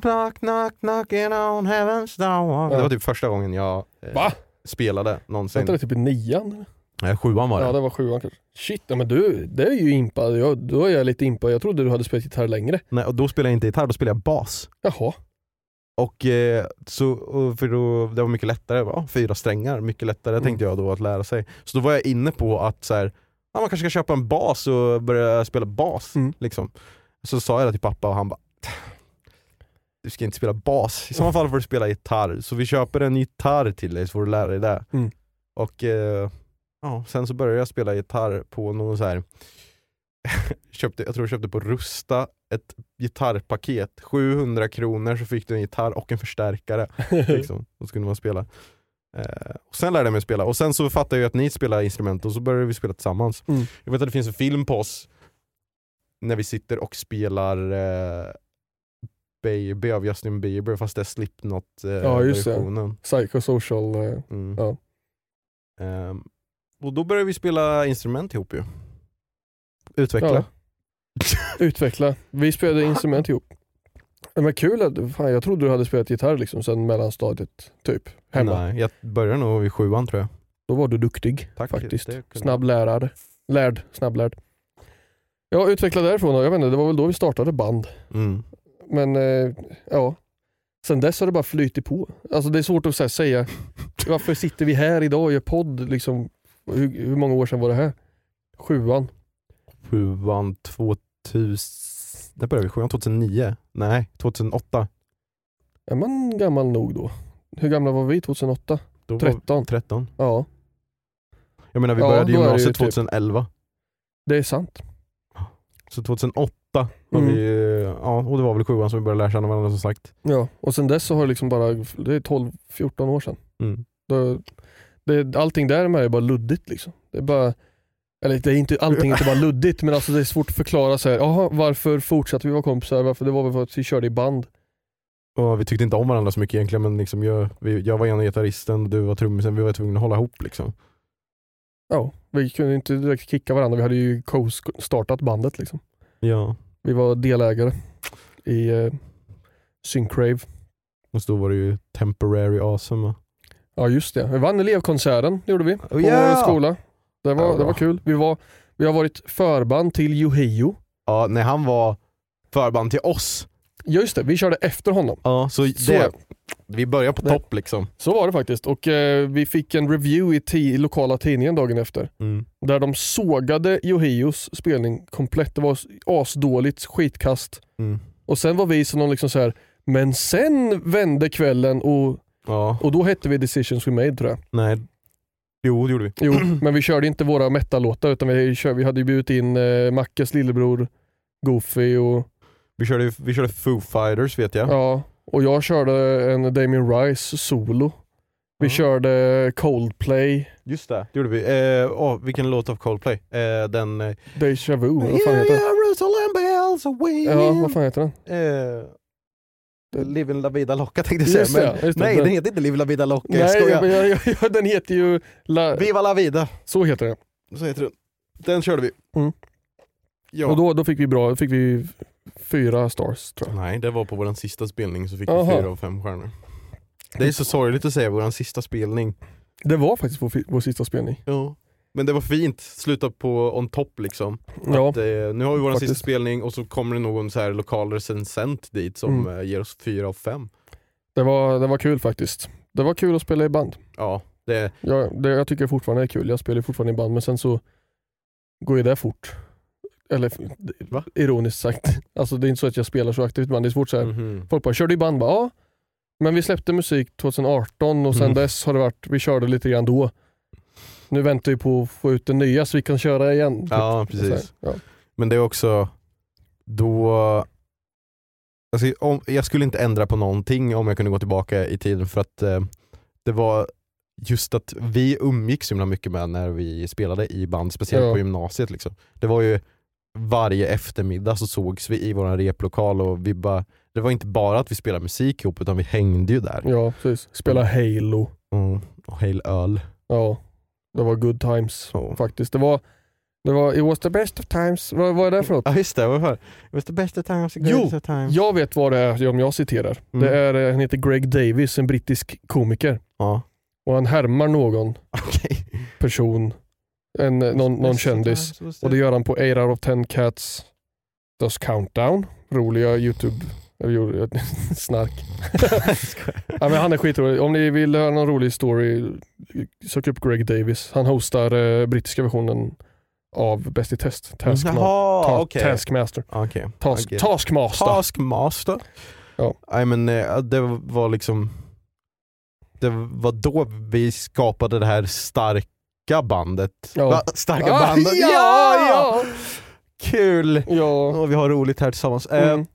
Knock knock knocking on heaven's door. Det var typ första gången jag eh, Va? spelade någonsin. Vänta det typ i nian? eller? Nej, sjuan var det. Ja det var sjuan kanske. Shit, ja, men du, det är ju impad. Jag, då är jag lite impad. Jag trodde du hade spelat gitarr längre. Nej, och då spelade jag inte gitarr, då spelade jag bas. Jaha. Och, eh, så, och för då, det var mycket lättare, ja, fyra strängar, mycket lättare Mm. tänkte jag då att lära sig. Så då var jag inne på att så här, ja, man kanske ska köpa en bas och börja spela bas. Mm. Liksom. Så sa jag det till pappa och han bara du ska inte spela bas, i sådana fall får du spela gitarr. Så vi köper en gitarr till dig så får du lära dig det. Mm. Och eh, ja, sen så började jag spela gitarr på någon så här [laughs] köpte, jag tror jag köpte på Rusta ett gitarrpaket, 700 kronor så fick du en gitarr och en förstärkare. [laughs] liksom. Då skulle man spela. Eh, och sen lärde jag mig spela och sen så fattade jag att ni spelar instrument och så började vi spela tillsammans. Mm. Jag vet att det finns en film på oss när vi sitter och spelar eh, Baby av Justin Bieber fast det är Slipknot eh, Ja. Psychosocial. eh, Mm. Ja. Ehm, och då började vi spela instrument ihop ju. Utveckla. Ja. [laughs] Utveckla. Vi spelade instrument ihop. Men kul att, fan, jag trodde du hade spelat gitarr liksom sen mellanstadiet, typ. Hemma. Nej, jag började nog vid sjuan tror jag. Då var du duktig Tack, faktiskt. det kunde- Snabblärare. Lärd, snabblärd. Ja, utveckla därifrån då. Jag vet inte, det var väl då vi startade band. Mm. Men eh, ja, sen dess har det bara flytit på. Alltså det är svårt att här, säga, varför sitter vi här idag och gör podd? Liksom, hur, hur många år sedan var det här? Sjuan? Sjuan 2000, när började vi? Sjuan 2009? Nej, 2008. Är man gammal nog då? Hur gamla var vi 2008? Då var 13? vi 13. Ja, Jag menar vi Ja, började ju gymnasiet typ- 2011. det är sant. Så 2008 var Mm. vi, ja och det var väl sjuan som vi började lära känna varandra som sagt. Ja, och sen dess så har det liksom bara, det är 12-14 år sedan. Mm. Då, det, allting där med är bara luddigt liksom. Det är bara, eller det är inte, allting är inte bara [laughs] luddigt men alltså det är svårt att förklara så här. Jaha, varför fortsatte vi vara kompisar? Varför? Det var väl för att vi körde i band. Och vi tyckte inte om varandra så mycket egentligen men liksom jag, vi, jag var ena gitarristen, du var trummisen, vi var tvungna att hålla ihop liksom. Ja, vi kunde inte direkt kicka varandra. Vi hade ju co-startat bandet liksom. Ja. Vi var delägare i eh, Syncrave. Och då var det ju temporary awesome va? Ja just det, vi vann elevkonserten det gjorde vi på ja! vår skola. Det var, Ja, det var kul. Vi, var, vi har varit förband till Yohio. Ja, när han var förband till oss. Ja just det, vi körde efter honom. Ja, så, Så- det, vi börjar på Nej. topp liksom. Så var det faktiskt och eh, vi fick en review i, ti- i lokala tidningen dagen efter. Mm. Där de sågade Yohios spelning komplett. Det var asdåligt, skitkast. Mm. Och sen var vi som någon liksom så här. men sen vände kvällen och, Ja, och då hette vi Decisions We Made tror jag. nej. Jo det gjorde vi. Jo, [clears throat] men vi körde inte våra metal-låtar utan vi, kör, vi hade ju bjudit in eh, Mackes lillebror Goofy och, Vi körde, vi körde Foo Fighters vet jag. ja, och jag körde en Damien Rice solo. Vi Ja. körde Coldplay, Just det, det gjorde vi. Eh, åh, vilken låt av Coldplay? Eh, den... Eh, Deja Vu, vad fan heter den? Ja, vad fan heter den? Eh, Living La Vida Loca tänkte jag säga. det, Men, det. nej, Den- heter inte Living La Vida Loca. jag Nej, jag, jag, jag, den heter ju... La, Viva La Vida. så heter den. Så heter den. Den körde vi. Mm. Ja. Och då, då fick vi bra, fick vi fyra stars tror jag. Nej, det var på vår sista spelning så fick Aha. vi fyra av fem stjärnor. Det är så sorgligt att säga vår sista spelning. Det var faktiskt vår, vår sista spelning. Ja. Men det var fint, sluta på on top liksom. Ja, Att, eh, nu har vi vår sista spelning och så kommer det någon så här lokal recensent dit som Mm. eh, ger oss fyra av fem. det var, det var kul faktiskt. Det var kul att spela i band. Ja, det, Jag, det, jag tycker fortfarande det är kul. Jag spelar fortfarande i band men sen så går ju det fort. Eller Va? ironiskt sagt. Alltså det är inte så att jag spelar så aktivt band. Det är svårt så här. mhm. Folk bara, kör du i band? Bara, ja. Men vi släppte musik 2018 och sen Mm. dess har det varit, vi körde lite grann då. Nu väntar vi på att få ut det nya så vi kan köra igen. Ja, Så här, precis. Ja. Men det är också då alltså, om, Jag skulle inte ändra på någonting om jag kunde gå tillbaka i tiden för att eh, det var just att vi umgicks så himla mycket med när vi spelade i band, speciellt Ja. på gymnasiet. Liksom. Det var ju varje eftermiddag så sågs vi i vår replokal och vi bara, det var inte bara att vi spelade musik ihop utan vi hängde ju där. ja, precis. Spela Halo. Mm. Och hel öl. Ja, det var good times Så. faktiskt. Det var, det var It was the best of times. Vad, vad är det för något? Ja just det, vad var det? It was the best of times, the Jo, greatest of times. Jag vet vad det är om jag citerar. Mm. Det är, eh, han heter Greg Davis, en brittisk komiker. Ja, Och han härmar någon [laughs] okej. person, en, eh, någon, någon kändis. Och det gör han på 8 out of 10 cats does countdown. Roliga youtube eller [laughs] snark. [laughs] ja, men han är skitrolig. Om ni vill höra någon rolig story, sök upp Greg Davis. Han hostar eh, brittiska versionen av Bäst i test. Taskma- Jaha, ta- okej. Taskmaster. Okej. Task. Taskmaster. Taskmaster. Ja. Nej men eh, det var liksom Det var då vi skapade det här starka bandet. Ja. Va? Starka Ah, bandet. ja, ja! Kul! Ja. Och vi har roligt här tillsammans. Eh, Mm.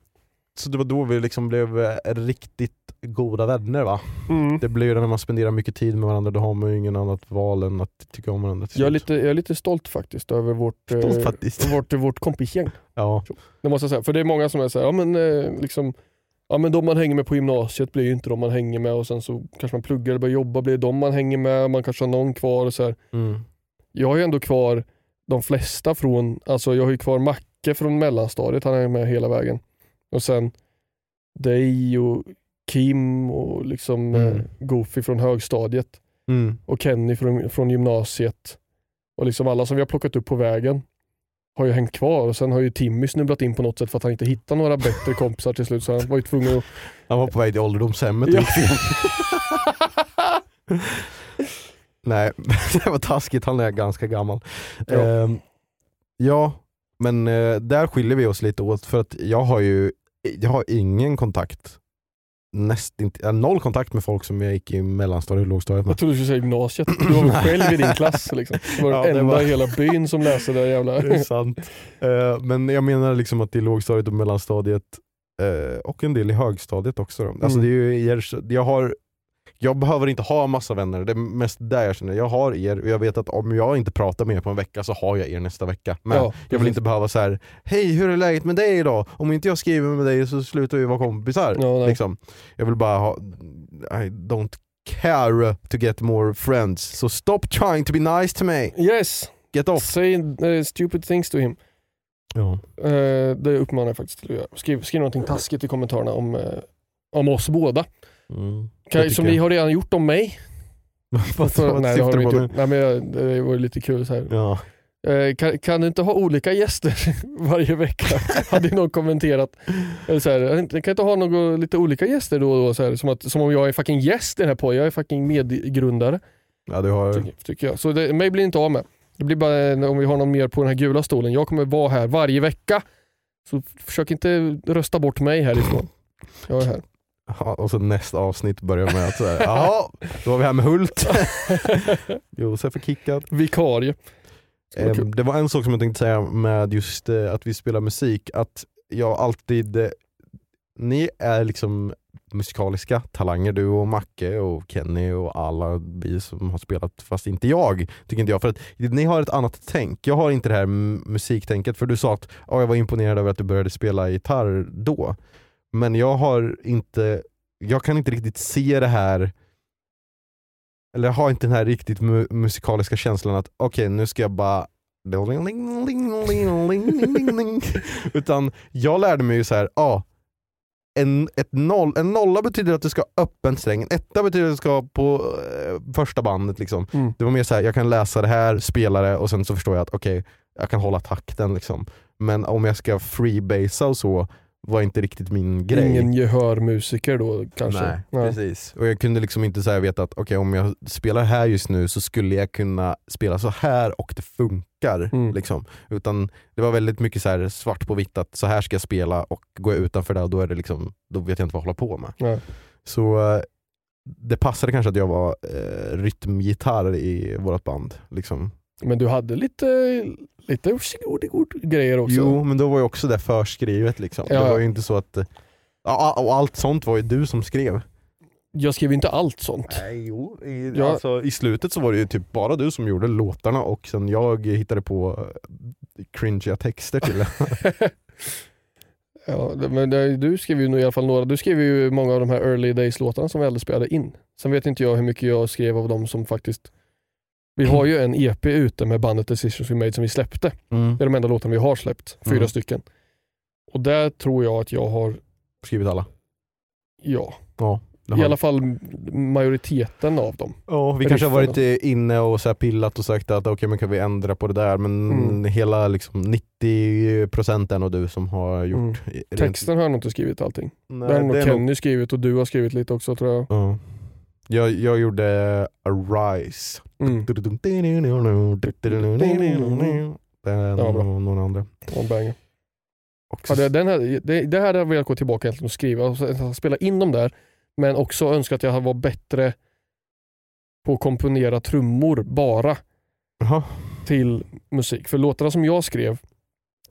Så det var då vi liksom blev eh, riktigt goda vänner va? Mm. Det blir ju när man spenderar mycket tid med varandra, då har man ju ingen annat val än att tycka om varandra. Jag, är lite, jag är lite stolt faktiskt över vårt, eh, Stolt faktiskt. vårt, vårt kompisgäng. Ja. Det måste jag säga. För det är många som är såhär, ja men eh, liksom Ja men de man hänger med på gymnasiet blir ju inte de man hänger med och sen så kanske man pluggar eller börjar jobba blir de man hänger med, man kanske har någon kvar och så här. Mm. Jag har ju ändå kvar de flesta från, alltså jag har ju kvar Macke från mellanstadiet, han är med hela vägen. Och sen dig och Kim och liksom Mm. eh, Goofy från högstadiet Mm. och Kenny från, från gymnasiet. Och liksom alla som vi har plockat upp på vägen har ju hängt kvar och sen har ju Timmy snubblat in på något sätt för att han inte hittar några bättre [laughs] kompisar till slut så han var ju tvungen att... Han var på väg till ålderdomshemmet Ja. [laughs] Nej, [laughs] det var taskigt, han är ganska gammal. Ja. Ja, ja men eh, där skiljer vi oss lite åt för att jag har ju jag har ingen kontakt, näst inte, jag har noll kontakt med folk som jag gick i mellanstadiet och lågstadiet med. Jag trodde du skulle säga gymnasiet. Du var väl själv i din klass liksom. [laughs] Du var Ja, den enda var- i hela byn som läste det jävla... Det är sant. Eh, men jag menar liksom att i lågstadiet och mellanstadiet eh, och en del i högstadiet också. Då. Alltså Mm. det är ju jag, har, jag behöver inte ha massa vänner, det är mest där jag känner, jag har er och jag vet att om jag inte pratar med er på en vecka så har jag er nästa vecka. Men Ja, jag vill inte behöva så här: hej hur är läget med dig idag? Om inte jag skriver med dig så slutar vi vara kompisar. Ja, liksom. Jag vill bara ha, I don't care to get more friends. So stop trying to be nice to me. Yes! Get off. Say eh, stupid things to him. Ja. Eh, det uppmanar jag faktiskt till att göra. Skriv, skriv någonting taskigt i kommentarerna om, eh, om oss båda. Mm. Kan, Jag som tycker- ni har redan gjort om mig. [laughs] Vad, För- vad nej, det har du på inte gjort. Nej, men jag, det var lite kul så här. Ja. Eh, kan, kan du inte ha olika gäster [laughs] varje vecka? [laughs] Hade någon kommenterat. Eller så här, kan inte ha något, lite olika gäster då och då? Så här, som, att, som om jag är fucking gäst i den här podden. Jag är fucking medgrundare. ja, du har... Tycker, tycker jag. Så det, mig blir inte av med. Det blir bara om vi har någon mer på den här gula stolen. Jag kommer vara här varje vecka. Så försök inte rösta bort mig härifrån. Jag är här. Ja, och så nästa avsnitt börjar med att såhär, jaha, då var vi här med Hult. [laughs] Josef är kickad. Vikarie. Kul. det var en sak som jag tänkte säga med just eh, att vi spelar musik, att jag alltid, eh, ni är liksom musikaliska talanger, du och Macke och Kenny och alla vi som har spelat, fast inte jag, tycker inte jag. För att ni har ett annat tänk. Jag har inte det här musiktänket, för du sa att ja, jag var imponerad över att du började spela gitarr då. Men jag har inte, jag kan inte riktigt se det här eller jag har inte den här riktigt mu- musikaliska känslan att okej nu ska jag bara [laughs] utan jag lärde mig ju så här, ja en, ett noll, en nolla betyder att du ska ha öppen sträng, en etta betyder att du ska ha på eh, första bandet. Liksom. Mm. Det var mer så här, jag kan läsa det här, spela det och sen så förstår jag att okej, jag kan hålla takten. Liksom. Men om jag ska freebasea och så var inte riktigt min grej. Ingen gehörmusiker då kanske. Nej, precis. Och jag kunde liksom inte så veta att okej om jag spelar här just nu så skulle jag kunna spela så här och det funkar. Mm. Liksom. Utan det var väldigt mycket så här svart på vitt att så här ska jag spela och går jag utanför det då, är det liksom, då vet jag inte vad jag håller på med. Nej. Så eh, det passade kanske att jag var eh, rytmgitarr i vårt band. Liksom. Men du hade lite, lite grejer också. Jo, men då var ju också det förskrivet. Liksom. Ja. Det var ju inte så att... eh, och allt sånt var ju du som skrev. Jag skrev inte allt sånt. Nej, jo. I, Ja. alltså, I slutet så var det ju typ bara du som gjorde låtarna och sen jag hittade på uh, cringiga texter till det. [laughs] [laughs] Ja, men det, du skrev ju i alla fall några. Du skrev ju många av de här early days-låtarna som vi aldrig spelade in. Sen vet inte jag hur mycket jag skrev av dem som faktiskt... Vi har ju en EP ute med bandet Decisions We Made som vi släppte. Mm. Det är de enda låtarna vi har släppt. Fyra Mm. stycken. Och där tror jag att jag har, Skrivit alla. ja, Ja, i alla fall majoriteten av dem. Ja, vi kanske har varit eh, inne och så pillat och sagt att okej men kan vi ändra på det där men Mm. hela liksom 90% är nog du som har gjort. i- rent- Texten har jag nog inte skrivit allting. Nej, det har nog Kenny skrivit och du har skrivit lite också tror jag. Ja. Jag, jag gjorde Arise. Mm. Det är Ja, bra. några andra. Och banger. Ja, det, den här, det, det här hade jag velat gå tillbaka och skriva och spela in dem där. Men också önska att jag var bättre på att komponera trummor bara Jaha. till musik. För låtarna som jag skrev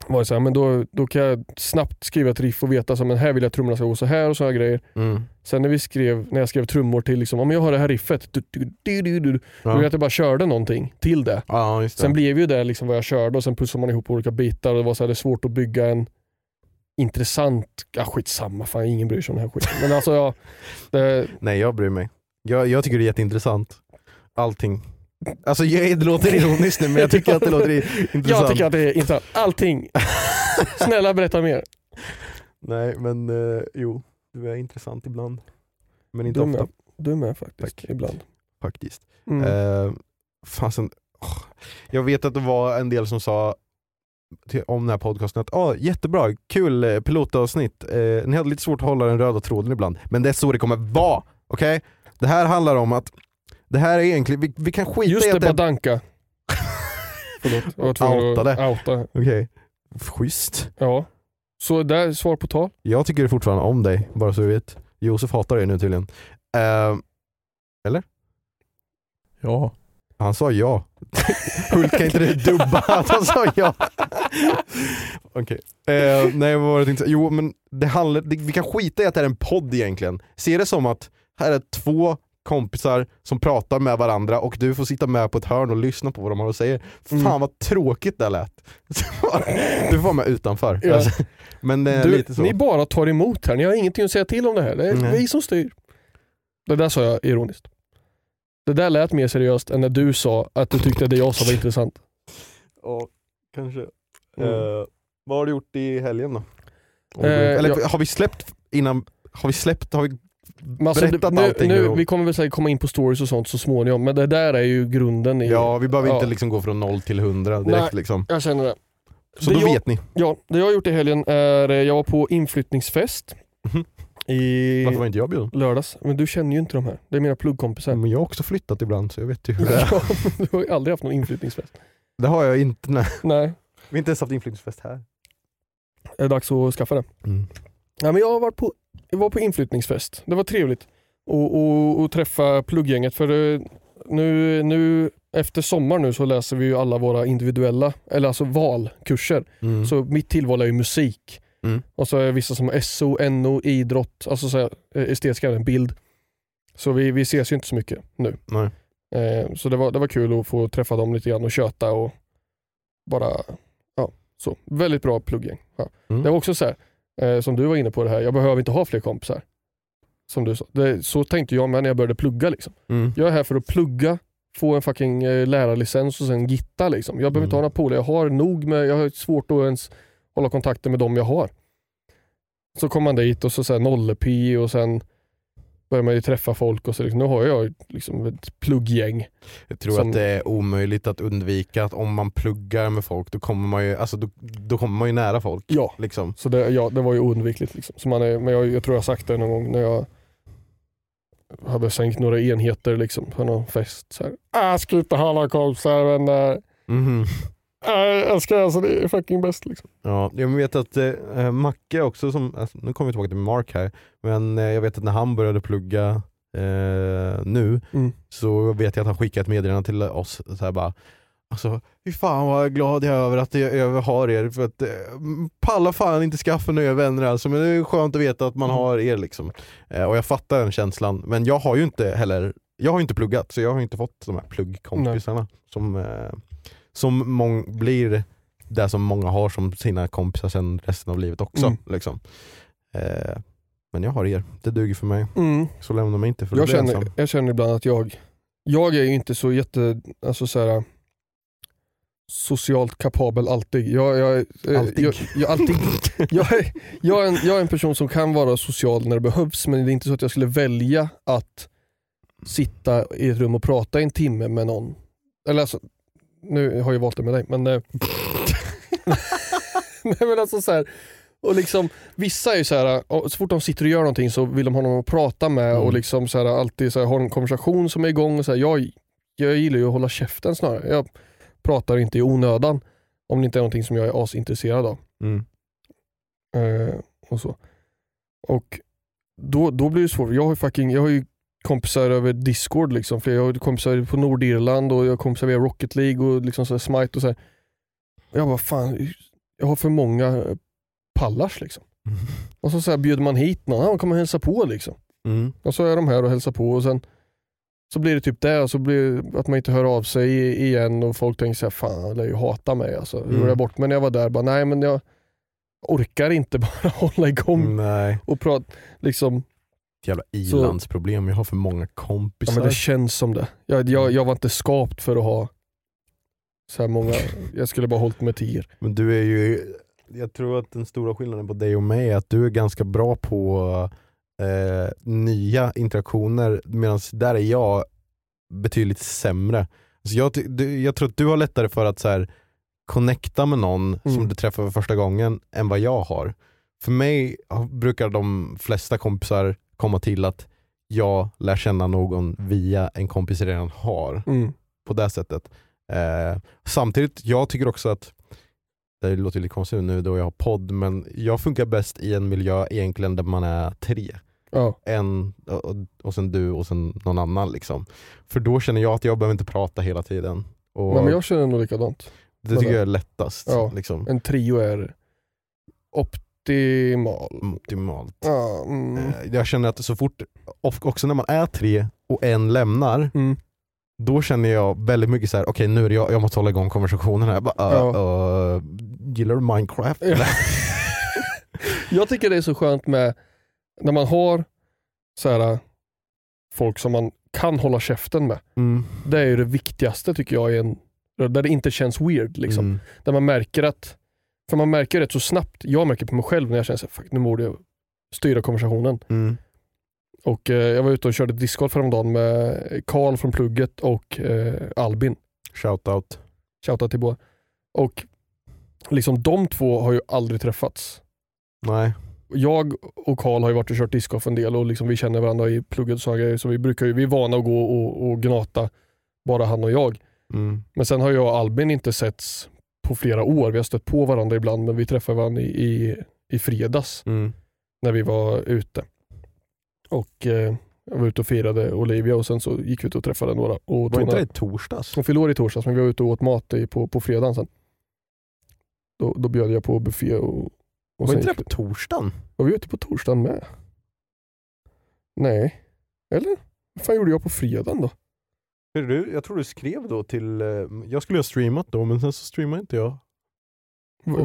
var så här, men då, då kan jag snabbt skriva ett riff och veta att här vill jag att trummorna ska gå så här och så här grejer. Mm. Sen när, vi skrev, när jag skrev trummor till, liksom, om jag har det här riffet, du, du, du, du, du, då Ja. vill jag att jag bara körde någonting till det. ja, det. Sen blev ju det liksom vad jag körde och sen pussade man ihop olika bitar och det var så här, det är svårt att bygga en intressant, ja skitsamma, fan ingen bryr sig om den här skiten. Men alltså ja, det, [laughs] Nej jag bryr mig. Jag, jag tycker det är jätteintressant. Allting. Alltså jag, det låter ironiskt nu men jag tycker att det låter [laughs] intressant. jag tycker att det är intressant. Allting. [laughs] Snälla berätta mer. Nej men eh, jo, du är intressant ibland. Men inte Du ofta med, du med faktiskt, Tack. ibland. faktiskt. Mm. Eh, fasen, åh. jag vet att det var en del som sa till, om den här podcasten att ah, jättebra, kul eh, pilotavsnitt. Eh, ni hade lite svårt att hålla den röda tråden ibland, men det är så det kommer vara. Okej? Det här handlar om att det här är egentligen, vi, vi kan skita Just i det, att det är Badanka. [laughs] Förlåt, jag var tvungen Outa att outa. Okej, schysst. Ja. Så där, svar på tal. Jag tycker fortfarande om dig, bara så du vet. Josef hatar dig nu tydligen. Eh, Ja. han sa ja. [laughs] Hult kan inte du dubba att [laughs] han sa ja? Okej. Eh, nej vad var det jag tänkte säga? Jo men det handlar, det, vi kan skita i att det är en podd egentligen. Se det som att här är två kompisar som pratar med varandra och du får sitta med på ett hörn och lyssna på vad de har att säga. Fan Mm. vad tråkigt det lät. [laughs] du får vara med utanför. Ja. Alltså, men eh, Du, lite så. ni bara tar emot här, ni har ingenting att säga till om det här. Det är Nej. vi som styr. Det där sa jag ironiskt. Det där lät mer seriöst än när du sa att du tyckte det jag sa var [laughs] intressant. Ja, kanske. Mm. Eh, vad har du gjort i helgen då? Eh, Eller jag- har vi släppt innan, har vi släppt, har vi Men alltså, berättat nu, allting nu? Vi kommer väl säkert komma in på stories och sånt så småningom, men det där är ju grunden i... Ja, vi behöver Ja. inte liksom gå från noll till hundra direkt Nej. liksom. Jag känner det. Så Det då jag- vet ni. Ja, det jag har gjort i helgen är, eh, jag var på inflyttningsfest Mhm. i Varför var inte jag bjuden? lördags. Men du känner ju inte de här, det är mina pluggkompisar. Men jag har också flyttat ibland så jag vet ju hur det [laughs] är. Ja, du har ju aldrig haft någon inflyttningsfest. Det har jag inte, nej. Nej, Vi har inte ens haft inflyttningsfest här. det är dags att skaffa det. Mm. Ja, men jag, har varit på, jag var på inflyttningsfest, det var trevligt att och, och träffa plugggänget. För eh, nu, nu efter sommar nu så läser vi ju alla våra individuella, eller alltså valkurser. Mm. Så mitt tillval är ju musik. Mm. Och så är det vissa som har SO, NO, idrott, alltså så här, eh, estetiska ämnen, bild. Så vi, vi ses ju inte så mycket nu. Eh, så det var, det var kul att få träffa dem lite grann och köta och bara, ja, så. Väldigt bra plugggäng. Ja. Mm. Det var också så här, eh, som du var inne på det här, jag behöver inte ha fler kompisar. Som du sa. Det, så tänkte jag med när jag började plugga. Liksom. Mm. Jag är här för att plugga, få en fucking eh, lärarlicens och sen gitta. Liksom. Jag behöver inte Mm. ha några polare, jag har nog med, jag har svårt att ens hålla kontakten med dem jag har. Så kommer man dit och så, så här, nolle-pi och sen börjar man ju träffa folk och så liksom, nu har jag liksom ett plugggäng. Jag tror Som- att det är omöjligt att undvika att om man pluggar med folk då kommer man ju, alltså, då, då kommer man ju nära folk. Ja. Liksom. Så det, ja, det var ju oundvikligt. Liksom. Så man är, men jag, jag tror jag har sagt det någon gång när jag hade sänkt några enheter liksom, på någon fest. Så här, jag ska inte ha några kompisar men äh, Mhm. Jag älskar alltså det är fucking bäst. Liksom. Ja, jag vet att eh, Macke också, som, alltså, nu kommer vi tillbaka till Mark här, men eh, jag vet att när han började plugga eh, nu Mm. så vet jag att han skickade ett meddelande till oss så här bara Alltså, fy fan vad glad jag är över att jag, har er för att eh, pallar fan inte skaffa nya vänner alltså men det är skönt att veta att man Mm. har er liksom. Eh, och jag fattar den känslan, men jag har ju inte heller, jag har inte pluggat så jag har inte fått de här pluggkompisarna som, eh, som blir det som många har som sina kompisar sen resten av livet också. Mm. Liksom. Eh, men jag har er, det duger för mig. Mm. Så lämna mig inte för Jag, känner, ensam. jag känner ibland att jag, jag är ju inte så jätte, alltså så här, socialt kapabel alltid. Jag, jag, eh, Alltid. Jag, jag, alltid jag, är, jag, är en, jag är en person som kan vara social när det behövs men det är inte så att jag skulle välja att sitta i ett rum och prata i en timme med någon. Eller alltså, nu har jag valt det med dig men eh, [laughs] Nej men alltså så här, och liksom, vissa är ju så här, och så fort de sitter och gör någonting så vill de ha någon att prata med Mm. och liksom så här, alltid så här, ha en konversation som är igång. Och så här, jag, jag gillar ju att hålla käften snarare. Jag pratar inte i onödan om det inte är någonting som jag är asintresserad av. Mm. Eh, och så. Och då, då blir det svårt. Jag har, fucking, jag har ju kompisar över Discord, liksom, för jag har kompisar på Nordirland och jag har kompisar via Rocket League och liksom så Smite och så här. Och jag bara fan, jag har för många pallars liksom. Och så, så här, bjuder man hit någon, han kommer hälsa på liksom. Mm. Och så är de här och hälsar på och sen så blir det typ det och så blir att man inte hör av sig igen och folk tänker såhär, fan han lär ju hata mig alltså. Mm. är jag bort men när jag var där, bara, nej men jag orkar inte [laughs] bara hålla igång Nej, och prata. Liksom, jävla ilandsproblem. Jag har för många ja, kompisar. men det känns som det. Jag, jag, jag var inte skapt för att ha så här många, jag skulle bara hållit med tio. Men du är ju, jag tror att den stora skillnaden på dig och mig är att du är ganska bra på eh, nya interaktioner medan där är jag betydligt sämre. Alltså jag, du, jag tror att du har lättare för att så här, connecta med någon som Mm. du träffar för första gången än vad jag har. För mig brukar de flesta kompisar komma till att jag lär känna någon via en kompis jag redan har Mm. på det sättet. Eh, samtidigt, jag tycker också att, det låter lite konstigt nu då jag har podd, men jag funkar bäst i en miljö egentligen där man är tre. Ja. En, och, och sen du och sen någon annan. Liksom. För då känner jag att jag behöver inte prata hela tiden. Och Men jag känner nog likadant. det tycker jag är lättast. Ja. Liksom. En trio är optimal. Optimalt. Ja, mm. Eh, Jag känner att så fort, också när man är tre och en lämnar, Mm. då känner jag väldigt mycket så här: okej nu är det jag, jag måste hålla igång konversationen här. Bara, Ja. uh, uh, gillar du Minecraft? Ja. [laughs] Jag tycker det är så skönt med när man har så här, folk som man kan hålla käften med. Mm. Det är ju det viktigaste tycker jag, i en, där det inte känns weird. Liksom. Mm. Där man märker att, för man märker rätt så snabbt, jag märker på mig själv när jag känner att nu borde jag styra konversationen. Mm. Och eh, Jag var ute och körde discgolf häromdagen med Karl från plugget och eh, Albin. Shoutout. Shoutout till båda. Och liksom de två har ju aldrig träffats. Nej. jag och Karl har ju varit och kört discgolf en del och liksom vi känner varandra i plugget grejer. Så vi, brukar ju, vi är vana att gå och, och gnata, bara han och jag. Mm. Men sen har jag och Albin inte setts på flera år. Vi har stött på varandra ibland men vi träffade varandra i, i, i fredags Mm. när vi var ute. Och eh, Jag var ute och firade Olivia och sen så gick vi ut och träffade några. Och Var inte det i torsdags? Hon fyllde år i torsdags men vi var ute och åt mat i, på, på fredagen sen. Då, då bjöd jag på buffé och, och Var inte det på torsdagen? Var vi ute på torsdagen med? Nej. Eller? Vad fan gjorde jag på fredagen då? Du, jag tror du skrev då till, eh, jag skulle ha streamat då men sen så streamade inte jag.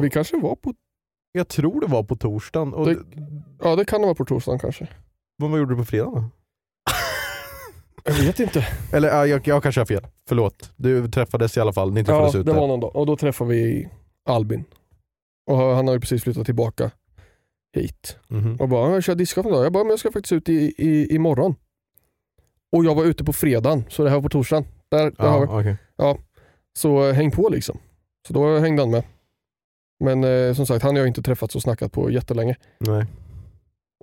Vi kanske var på... Jag tror det var på torsdagen. Och Det-. Ja det kan det vara på torsdagen kanske. Men vad gjorde du på fredagen då? [laughs] Jag vet inte. Eller ja, jag, jag kanske har fel, förlåt. Du träffades i alla fall, ni Ja träffades ute. det var någon dag. Och då träffade vi Albin. Och han har ju precis flyttat tillbaka hit. Mhm. Och bara, jag kör discgolf idag. Jag bara, men jag ska faktiskt ut i, i, imorgon. Och jag var ute på fredagen, så det här var på torsdagen. Där, där har vi. Ja. Så eh, häng på liksom. Så då hängde han med. Men eh, som sagt, han och jag har inte träffats och snackat på jättelänge. Nej.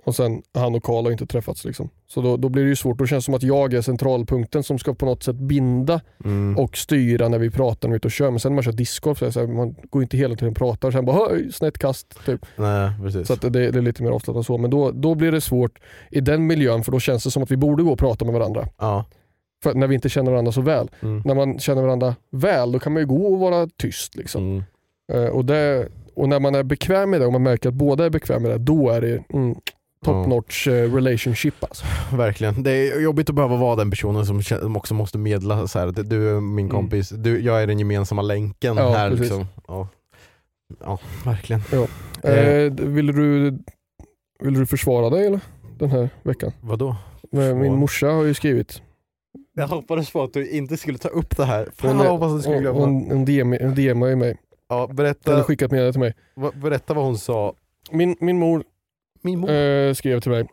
Och sen han och Karl har inte träffats. Liksom. Så då, då blir det ju svårt. Då känns det som att jag är centralpunkten som ska på något sätt binda Mm. och styra när vi pratar när vi är ute och kör. Men sen när man kör discgolf så så här, man går inte hela tiden och pratar och sen bara "Höj, snett kast. Typ. Nej, precis. Så att det, det är lite mer avslappnat så. Men då, då blir det svårt i den miljön för då känns det som att vi borde gå och prata med varandra. ja. För när vi inte känner varandra så väl. Mm. När man känner varandra väl då kan man ju gå och vara tyst. Liksom. Mm. Eh, och, det, och när man är bekväm med det och man märker att båda är bekväma med det, då är det mm, top Ja. notch eh, relationship. Alltså. [sighs] Verkligen. Det är jobbigt att behöva vara den personen som också måste medla så här. Du är min Mm. kompis, du, jag är den gemensamma länken Ja, här. precis. Liksom. Ja. ja, verkligen. Eh, Eh. vill, du, vill du försvara dig eller? den här veckan? Vadå? Försvara? Min morsa har ju skrivit. Jag hoppades på att du inte skulle ta upp det här. Fan Hon, jag hoppas att du skulle glömma. hon, hon, DM, hon DMar ju mig. Ja, Eller berätta, skickat meddelande till mig. va- berätta vad hon sa. Min, min mor Min mor. eh, skrev till mig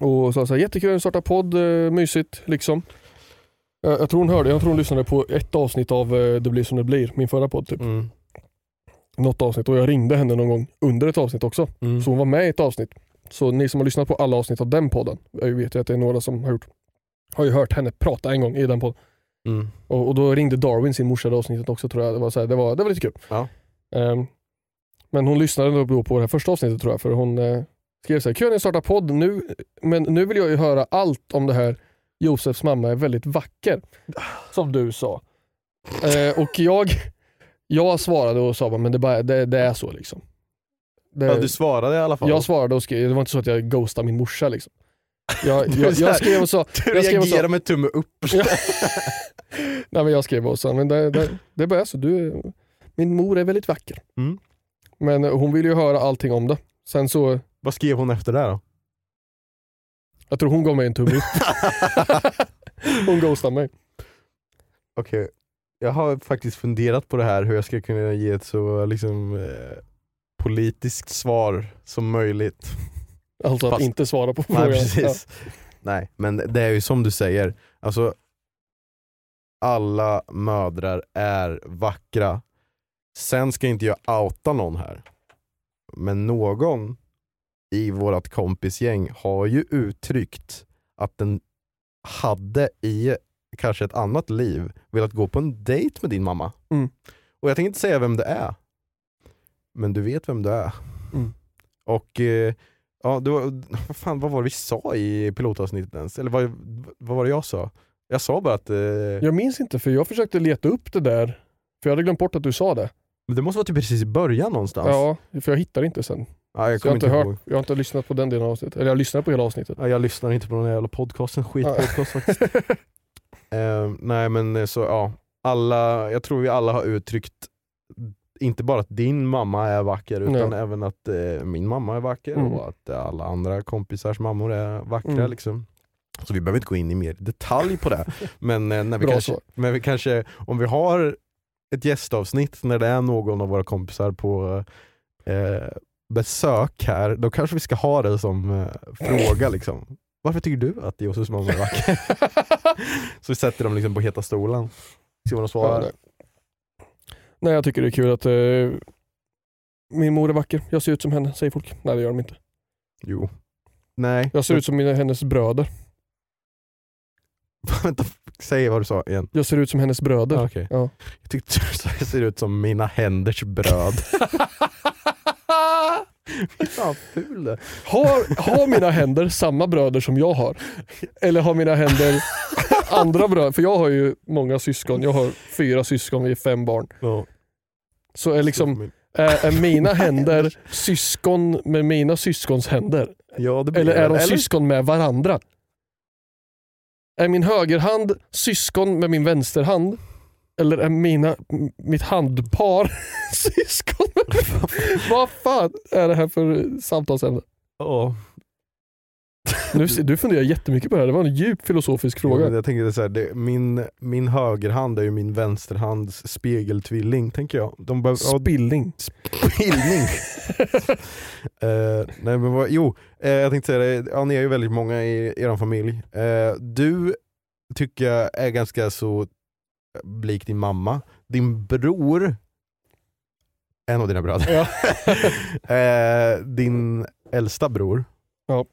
och sa så här, jättekul att starta podd, eh, mysigt liksom. Eh, jag tror hon hörde, jag tror hon lyssnade på ett avsnitt av eh, Det blir som det blir, min förra podd typ. Mm. Något avsnitt och jag ringde henne någon gång under ett avsnitt också. Mm. Så hon var med i ett avsnitt. Så ni som har lyssnat på alla avsnitt av den podden, jag vet ju att det är några som har gjort, har ju hört henne prata en gång i den podden. Mm. Och, och då ringde Darwin sin morsa i avsnittet också tror jag. Det var, så här, det var, det var lite kul. Ja. Ehm, men hon lyssnade då på det här första avsnittet tror jag, för hon eh, skrev så här, kul att ni startar podd nu, men nu vill jag ju höra allt om det här Josefs mamma är väldigt vacker. [sighs] Som du sa. Eh, och jag, Jag svarade och sa bara, men det, bara, det, det är så liksom. Det, Ja, du svarade i alla fall. jag svarade och skrev, det var inte så att jag ghostade min morsa liksom. Jag, [laughs] jag, jag skrev och sa, du jag skrev och sa reagerar med tumme upp. [laughs] Nej, men jag skrev och sa, men det, det, det bara är så. Du, min mor är väldigt vacker. Mm. Men hon ville ju höra allting om det. Sen så, Vad skrev hon efter det då? jag tror hon gav mig en tumme upp. [laughs] hon ghostade mig. Okej, jag har faktiskt funderat på det här hur jag ska kunna ge ett så liksom eh, politiskt svar som möjligt. Alltså att Fast- inte svara på frågan. Nej precis. Nej men det är ju som du säger, alltså alla mödrar är vackra. Sen ska inte jag outa någon här. Men någon i vårt kompisgäng har ju uttryckt att den hade i kanske ett annat liv velat gå på en dejt med din mamma. Mm. Och jag tänker inte säga vem det är. Men du vet vem det är. Mm. Och eh, ja, det var, vad, fan, vad var det vi sa i pilotavsnittet ens? Eller vad, vad var det jag sa? Jag sa bara att eh, Jag minns inte för jag försökte leta upp det där. För jag hade glömt bort att du sa det. Men det måste vara typ precis i början någonstans. Ja, för jag hittar inte sen. Ja, jag Så jag, har inte ihåg. hört, jag har inte lyssnat på den delen av avsnittet. Eller jag har lyssnat på hela avsnittet. Ja, jag lyssnar inte på den här jävla podcasten, skitpodcast faktiskt. [laughs] Eh, nej men eh, så ja, alla, jag tror vi alla har uttryckt inte bara att din mamma är vacker utan Nej. även att eh, min mamma är vacker Mm. och att alla andra kompisars mammor är vackra. Mm. Liksom. Så vi behöver inte gå in i mer detalj på det. [laughs] Men, eh, när vi Bra kanske, men vi kanske, om vi har ett gästavsnitt när det är någon av våra kompisar på eh, besök här, då kanske vi ska ha det som eh, fråga. Liksom. Varför tycker du att Josefs mamma är vacker? [laughs] Så vi sätter dem liksom på heta stolen. Se vad de svarar. nej. nej, jag tycker det är kul att eh, min mor är vacker. Jag ser ut som henne, säger folk. Nej det gör de inte. Jo. Nej. Jag ser ut som mina, hennes bröder. [laughs] Vänta, säg vad du sa igen. Jag ser ut som hennes bröder. Ah, okej. Ja. Jag tyckte du sa jag ser ut som mina händers bröd. [laughs] Fy fan ful är. Har, har mina händer samma bröder som jag har? Eller har mina händer andra bröder? För jag har ju många syskon. Jag har fyra syskon, vi är fem barn. Ja. Så är, liksom, är, mina [laughs] händer syskon med mina syskons händer? Ja, det Eller det. är de syskon med varandra? Är min högerhand syskon med min vänsterhand? Eller är mina, mitt handpar [laughs] syskon [laughs] Vad fan är det här för samtalsämne? Ja. Nu, du funderar jättemycket på det här, det var en djup filosofisk Ja, fråga. jag tänker så här, det, min, min högerhand är ju min vänsterhands spegeltvilling, tänker jag. De ja, Spilling. Spillning. [laughs] Eh, nej men vad, jo, eh, jag tänkte säga det, ja, ni är ju väldigt många i er familj. Eh, du tycker jag är ganska så lik din mamma. Din bror, en av dina bröder, Ja. [laughs] din äldsta bror, Ja.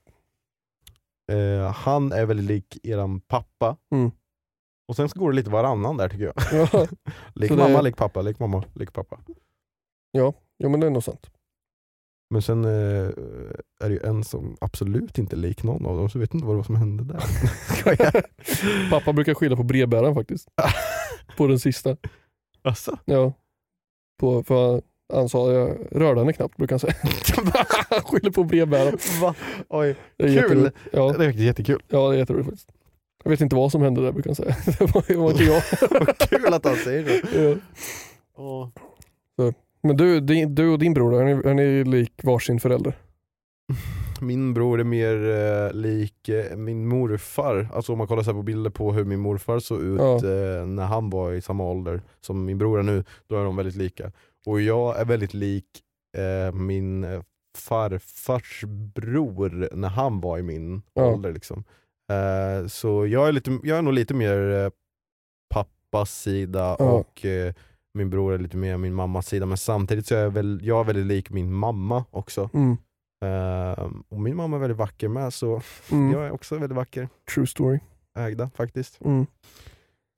Eh, han är väldigt lik eran pappa. Mm. Och sen så går det lite varannan där tycker jag. [laughs] Ja. [laughs] Lik mamma, lik pappa, lik mamma, lik pappa. ja, men det är nog sant. Men sen eh, är det ju en som absolut inte är lik någon av dem, så jag vet inte vad det var som hände där. [laughs] Pappa brukar skylla på brevbäraren faktiskt. på den sista. Asså? Ja. På, för han sa jag rörde henne knappt brukar han säga. [laughs] han skyller på brevbäraren. Va? Oj, Det Kul. jätteroligt. Ja, det är jättekul. ja, det är jätteroligt faktiskt. Jag vet inte vad som hände där brukar han säga. [laughs] Det var, det var inte jag. [laughs] Vad kul att han säger så. Ja. Åh. Men du, din, du och din bror, då, är ni, är ni lik varsin förälder? Min bror är mer eh, lik eh, min morfar, alltså om man kollar så på bilder på hur min morfar såg ut Ja. eh, när han var i samma ålder som min bror är nu, då är de väldigt lika. Och jag är väldigt lik eh, min eh, farfars bror när han var i min Ja. ålder. Liksom. Eh, så jag är, lite, jag är nog lite mer eh, pappas sida Ja. och eh, min bror är lite mer min mammas sida, men samtidigt så är jag, väl, jag är väldigt lik min mamma också. Mm. Ehm, och min mamma är väldigt vacker med, så Mm. jag är också väldigt vacker. True story. Ägda faktiskt. Mm.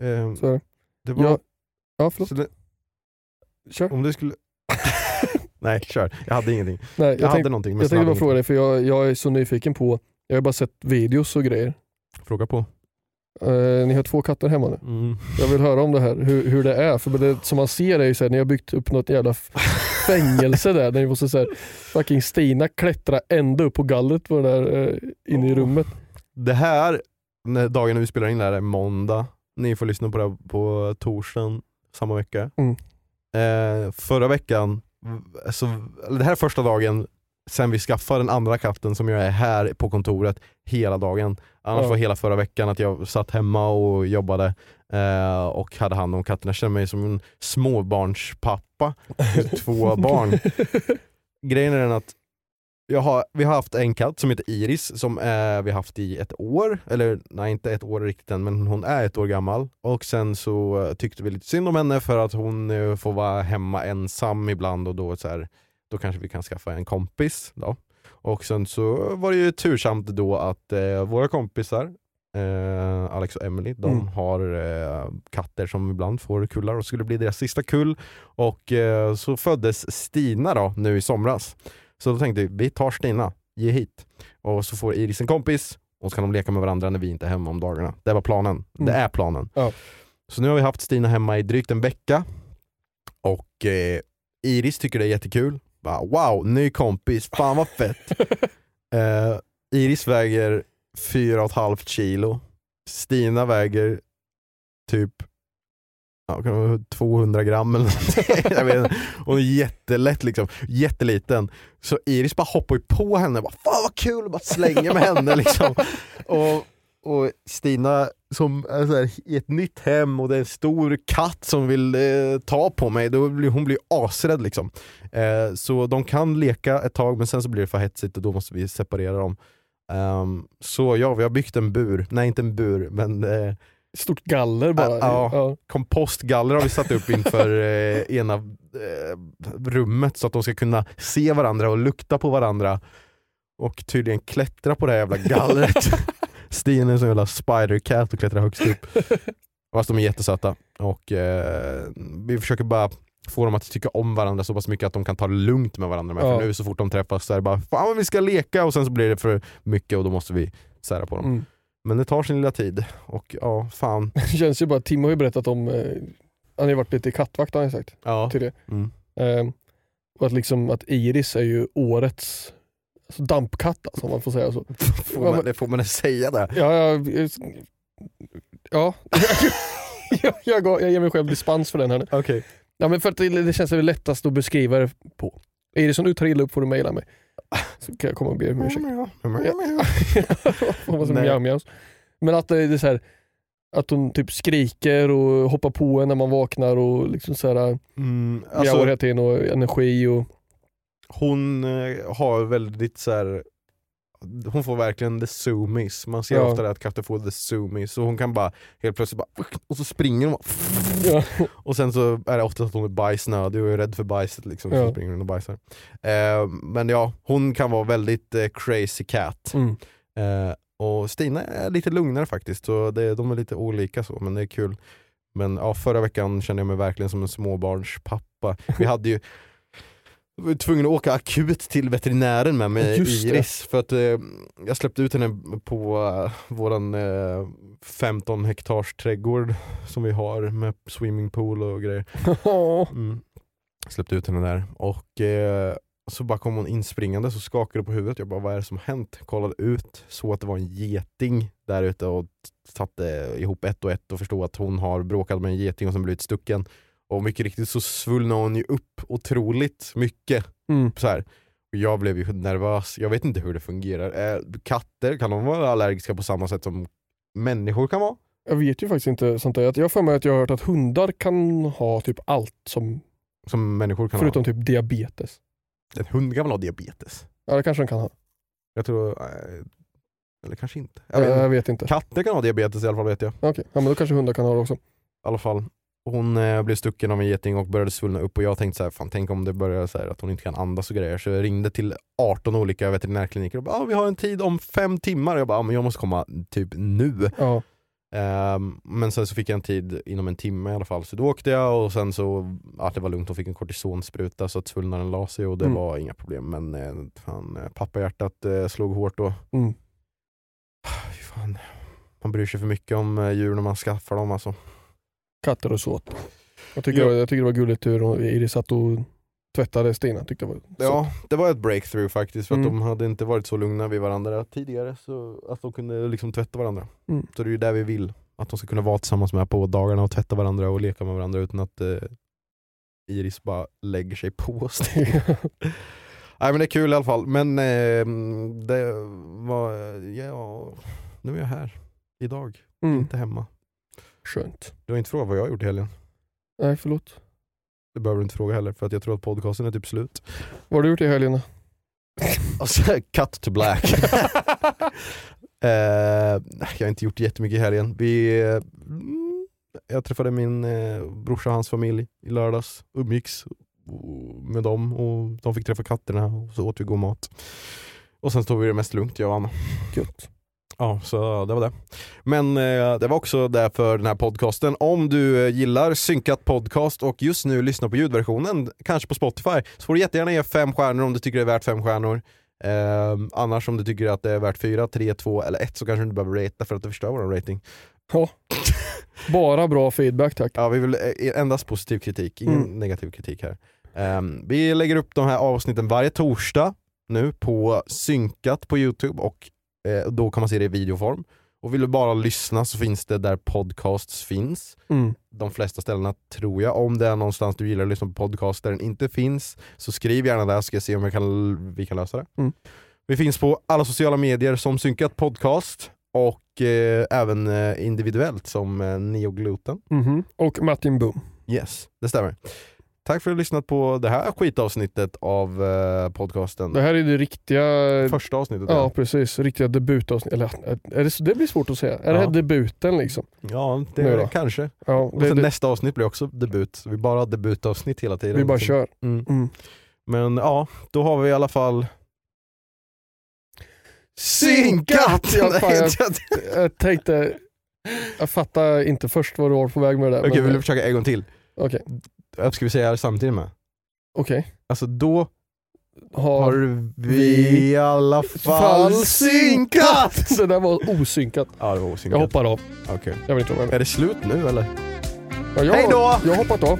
Ehm, Så det var, Ja, ja förlåt. så det, Kör. om du skulle... [laughs] Nej, kör. Jag hade ingenting. Nej, Jag, jag, hade tänkte, någonting men jag tänkte hade bara fråga dig, för jag, jag är så nyfiken på, jag har bara sett videos och grejer. Fråga på. Eh, ni har två katter hemma nu. Mm. Jag vill höra om det här, hur, hur det är. För det som man ser är ju så här, ni har byggt upp något jävla [laughs] fängelse där. Där ni måste så här, fucking Stina klättra ända upp på gallret på det där eh, inne i rummet. Det här, dagen när vi spelar in det här är måndag. Ni får lyssna på det på torsdagen samma vecka. Mm. Eh, förra veckan, eller det här är första dagen sen vi skaffade den andra katten som jag är här på kontoret hela dagen. Annars Ja. var hela förra veckan att jag satt hemma och jobbade eh, och hade hand om katterna. Jag kände mig som en småbarnspappa två barn. [laughs] Grejen är den att har, vi har haft en katt som heter Iris som eh, vi har haft i ett år, eller nej inte ett år riktigt än men hon är ett år gammal och sen så eh, tyckte vi lite synd om henne för att hon eh, får vara hemma ensam ibland och då, så här, då kanske vi kan skaffa en kompis. Då. Och sen så var det ju tursamt då att eh, våra kompisar eh, Alex och Emily, de Mm. har eh, katter som ibland får kullar och skulle bli deras sista kull. Och eh, så föddes Stina då nu i somras. Så då tänkte vi, vi tar Stina, ge hit. Och så får Iris en kompis och så kan de leka med varandra när vi inte är hemma om dagarna. Det var planen. Det Mm. är planen. Ja. Så nu har vi haft Stina hemma i drygt en vecka. Och eh, Iris tycker det är jättekul. Bara, wow, ny kompis, fan vad fett. [laughs] eh, Iris väger 4,5 kilo. Stina väger typ ja, 200 gram eller någonting. [laughs] Hon är jättelätt liksom, jätteliten. Så Iris bara hoppar ju på henne, bara, fan vad kul, och bara slänger med henne liksom. Och, och Stina som är så här, i ett nytt hem och det är en stor katt som vill eh, ta på mig, då blir hon blir asrädd liksom. Eh, så de kan leka ett tag men sen så blir det för hetsigt och då måste vi separera dem. Um, så ja, vi har byggt en bur, nej inte en bur men eh, Stort galler bara. Ja. Ja. kompostgaller har vi satt upp inför [laughs] eh, ena eh, rummet så att de ska kunna se varandra och lukta på varandra och tydligen klättra på det här jävla gallret. [laughs] Stina är en sån jävla spider-cat och klättrar högst upp. [laughs] Fast de är jättesöta och eh, vi försöker bara få dem att tycka om varandra så pass mycket att de kan ta det lugnt med varandra. Med. Ja. För nu så fort de träffas så är det bara fan vi ska leka och sen så blir det för mycket och då måste vi sära på dem. Mm. Men det tar sin lilla tid och ja, fan. [laughs] Det känns ju bara, Tim har ju berättat om, eh, han har ju varit lite kattvakt har han sagt Ja. till det. Mm. Eh, och att, liksom, att Iris är ju årets alltså, dampkatt alltså, om man får säga så. [laughs] Får man, det får man säga det? Ja, ja, ja. [laughs] jag, jag, går- jag ger mig själv dispens för den här nu. Okej. Ja, men för att det, det känns väl lättast att beskriva det på. Iris om du tar illa upp får du mejla mig. Så kan jag komma och be om ursäkt. Vad som Nej. mjau. Men att det är så här, att hon typ skriker och hoppar på en när man vaknar och liksom så här, Mm, mjauar alltså, hela tiden och energi och hon eh, har väldigt så här. Hon får verkligen the zoomies, man ser Ja. ofta det att katter får the zoomies, så hon kan bara helt plötsligt bara och så springer hon ja. [laughs] och sen så är det ofta att hon är bajsnödig och är rädd för bajset liksom, Ja. så springer hon och bajsar. Eh, men ja, hon kan vara väldigt eh, crazy cat. Mm. Eh, och Stina är lite lugnare faktiskt, så det, de är lite olika så, men det är kul. Men ja, förra veckan kände jag mig verkligen som en småbarnspappa. Vi [laughs] hade ju var tvungen att åka akut till veterinären med mig Just det. Iris för att eh, jag släppte ut henne på uh, våran eh, 15 hektars trädgård som vi har med swimmingpool och grejer. [laughs] Mm. Släppte ut henne där och eh, så bara kom hon inspringande så skakade på huvudet. Jag bara vad är det som hänt? Kollade ut, såg att det var en geting där ute och satte ihop ett och ett och förstod att hon har bråkat med en geting och sen blivit stucken. Och mycket riktigt så svullnade hon ju upp otroligt mycket. Mm. Så här. Och jag blev ju nervös, jag vet inte hur det fungerar. Eh, katter, kan de vara allergiska på samma sätt som människor kan vara? Jag vet ju faktiskt inte sånt där. Jag har för mig att jag har hört att hundar kan ha typ allt som, Som människor kan förutom typ diabetes. ha. En hund kan väl ha diabetes? Ja det kanske de kan ha. Jag tror, eh, eller kanske inte. Jag vet Jag, vet inte. Katter kan ha diabetes i alla fall vet jag. Okej, ja, men då kanske hundar kan ha det också. I alla fall. Hon eh, blev stucken av en geting och började svullna upp och jag tänkte så här, fan tänk om det börjar så här, att hon inte kan andas och grejer. Så jag ringde till 18 olika veterinärkliniker och bara, ah, vi har en tid om fem timmar. Och jag bara, ah, men jag måste komma typ nu. Ja. Ehm, men sen så fick jag en tid inom en timme i alla fall. Så då åkte jag och sen så, ja, det var lugnt, hon fick en kortisonspruta så att svullnaden la sig och det Mm. var inga problem. Men eh, fan, eh, pappahjärtat eh, slog hårt då. Mm. Fy fan. man bryr sig för mycket om eh, djur när man skaffar dem alltså. Katter och sånt. Jag tycker, Ja. jag tycker det var gulligt hur Iris satt och tvättade Stina. Tyckte jag var Ja, det var ett breakthrough faktiskt för att Mm. de hade inte varit så lugna vid varandra tidigare så att de kunde liksom tvätta varandra. Mm. Så det är ju där vi vill, att de ska kunna vara tillsammans med på dagarna och tvätta varandra och leka med varandra utan att eh, Iris bara lägger sig på oss. [laughs] Nej men det är kul i alla fall, men eh, det var, ja, nu är jag här idag, mm. inte hemma. Skönt. Du har inte frågat vad jag har gjort i helgen. Nej förlåt. Det behöver du inte fråga heller för att jag tror att podcasten är typ slut. Vad har du gjort i helgen? då? Alltså, [laughs] cut to black. [laughs] eh, jag har inte gjort jättemycket i helgen. Vi, eh, jag träffade min eh, brorsa och hans familj i lördags, umgicks med dem och de fick träffa katterna och så åt vi god mat. Och sen stod vi det mest lugnt jag och Anna. Gött. Ja, så det var det. Men eh, det var också det för den här podcasten. Om du eh, gillar synkat podcast och just nu lyssnar på ljudversionen, kanske på Spotify, så får du jättegärna ge fem stjärnor om du tycker det är värt fem stjärnor. Eh, annars om du tycker att det är värt fyra, tre, två eller ett så kanske du inte behöver ratea för att det förstör vår rating. Ja. [laughs] Bara bra feedback tack. Ja, vi vill eh, endast positiv kritik, ingen Mm. negativ kritik här. Ehm, vi lägger upp de här avsnitten varje torsdag nu på synkat på Youtube och eh, då kan man se det i videoform. Och vill du bara lyssna så finns det där podcasts finns. Mm. De flesta ställena tror jag. Om det är någonstans du gillar att lyssna på podcast där den inte finns så skriv gärna där så ska jag se om kan, vi kan lösa det. Mm. Vi finns på alla sociala medier som synkat podcast och eh, även eh, individuellt som eh, Neogluten. Mhm. Och Martin Boom. Yes, det stämmer. Tack för att du har lyssnat på det här skitavsnittet av eh, podcasten. Det här är det riktiga... Första avsnittet. Ja precis, riktiga debutavsnitt. Eller, är det, det blir svårt att säga. Är det Ja. här debuten liksom? ja det är det kanske. Ja, Och det, sen det, nästa avsnitt blir också debut. Vi bara har debutavsnitt hela tiden. vi bara kör. Mm. Mm. Men ja, då har vi i alla fall Synkat! Ja, fan, [laughs] jag, jag tänkte, jag fattar inte först vad du var på väg med det där. Okej, men- vill du försöka en gång till? Okej, Ska vi säga det samtidigt med? okej. Alltså då Har, har vi i alla fall synkat! Så [laughs] det där var osynkat. Ja det var Jag osynkat. hoppar av. Okej. Jag vill inte vara med. Är det slut nu eller? Ja, jag, Hej då! Jag har hoppat av.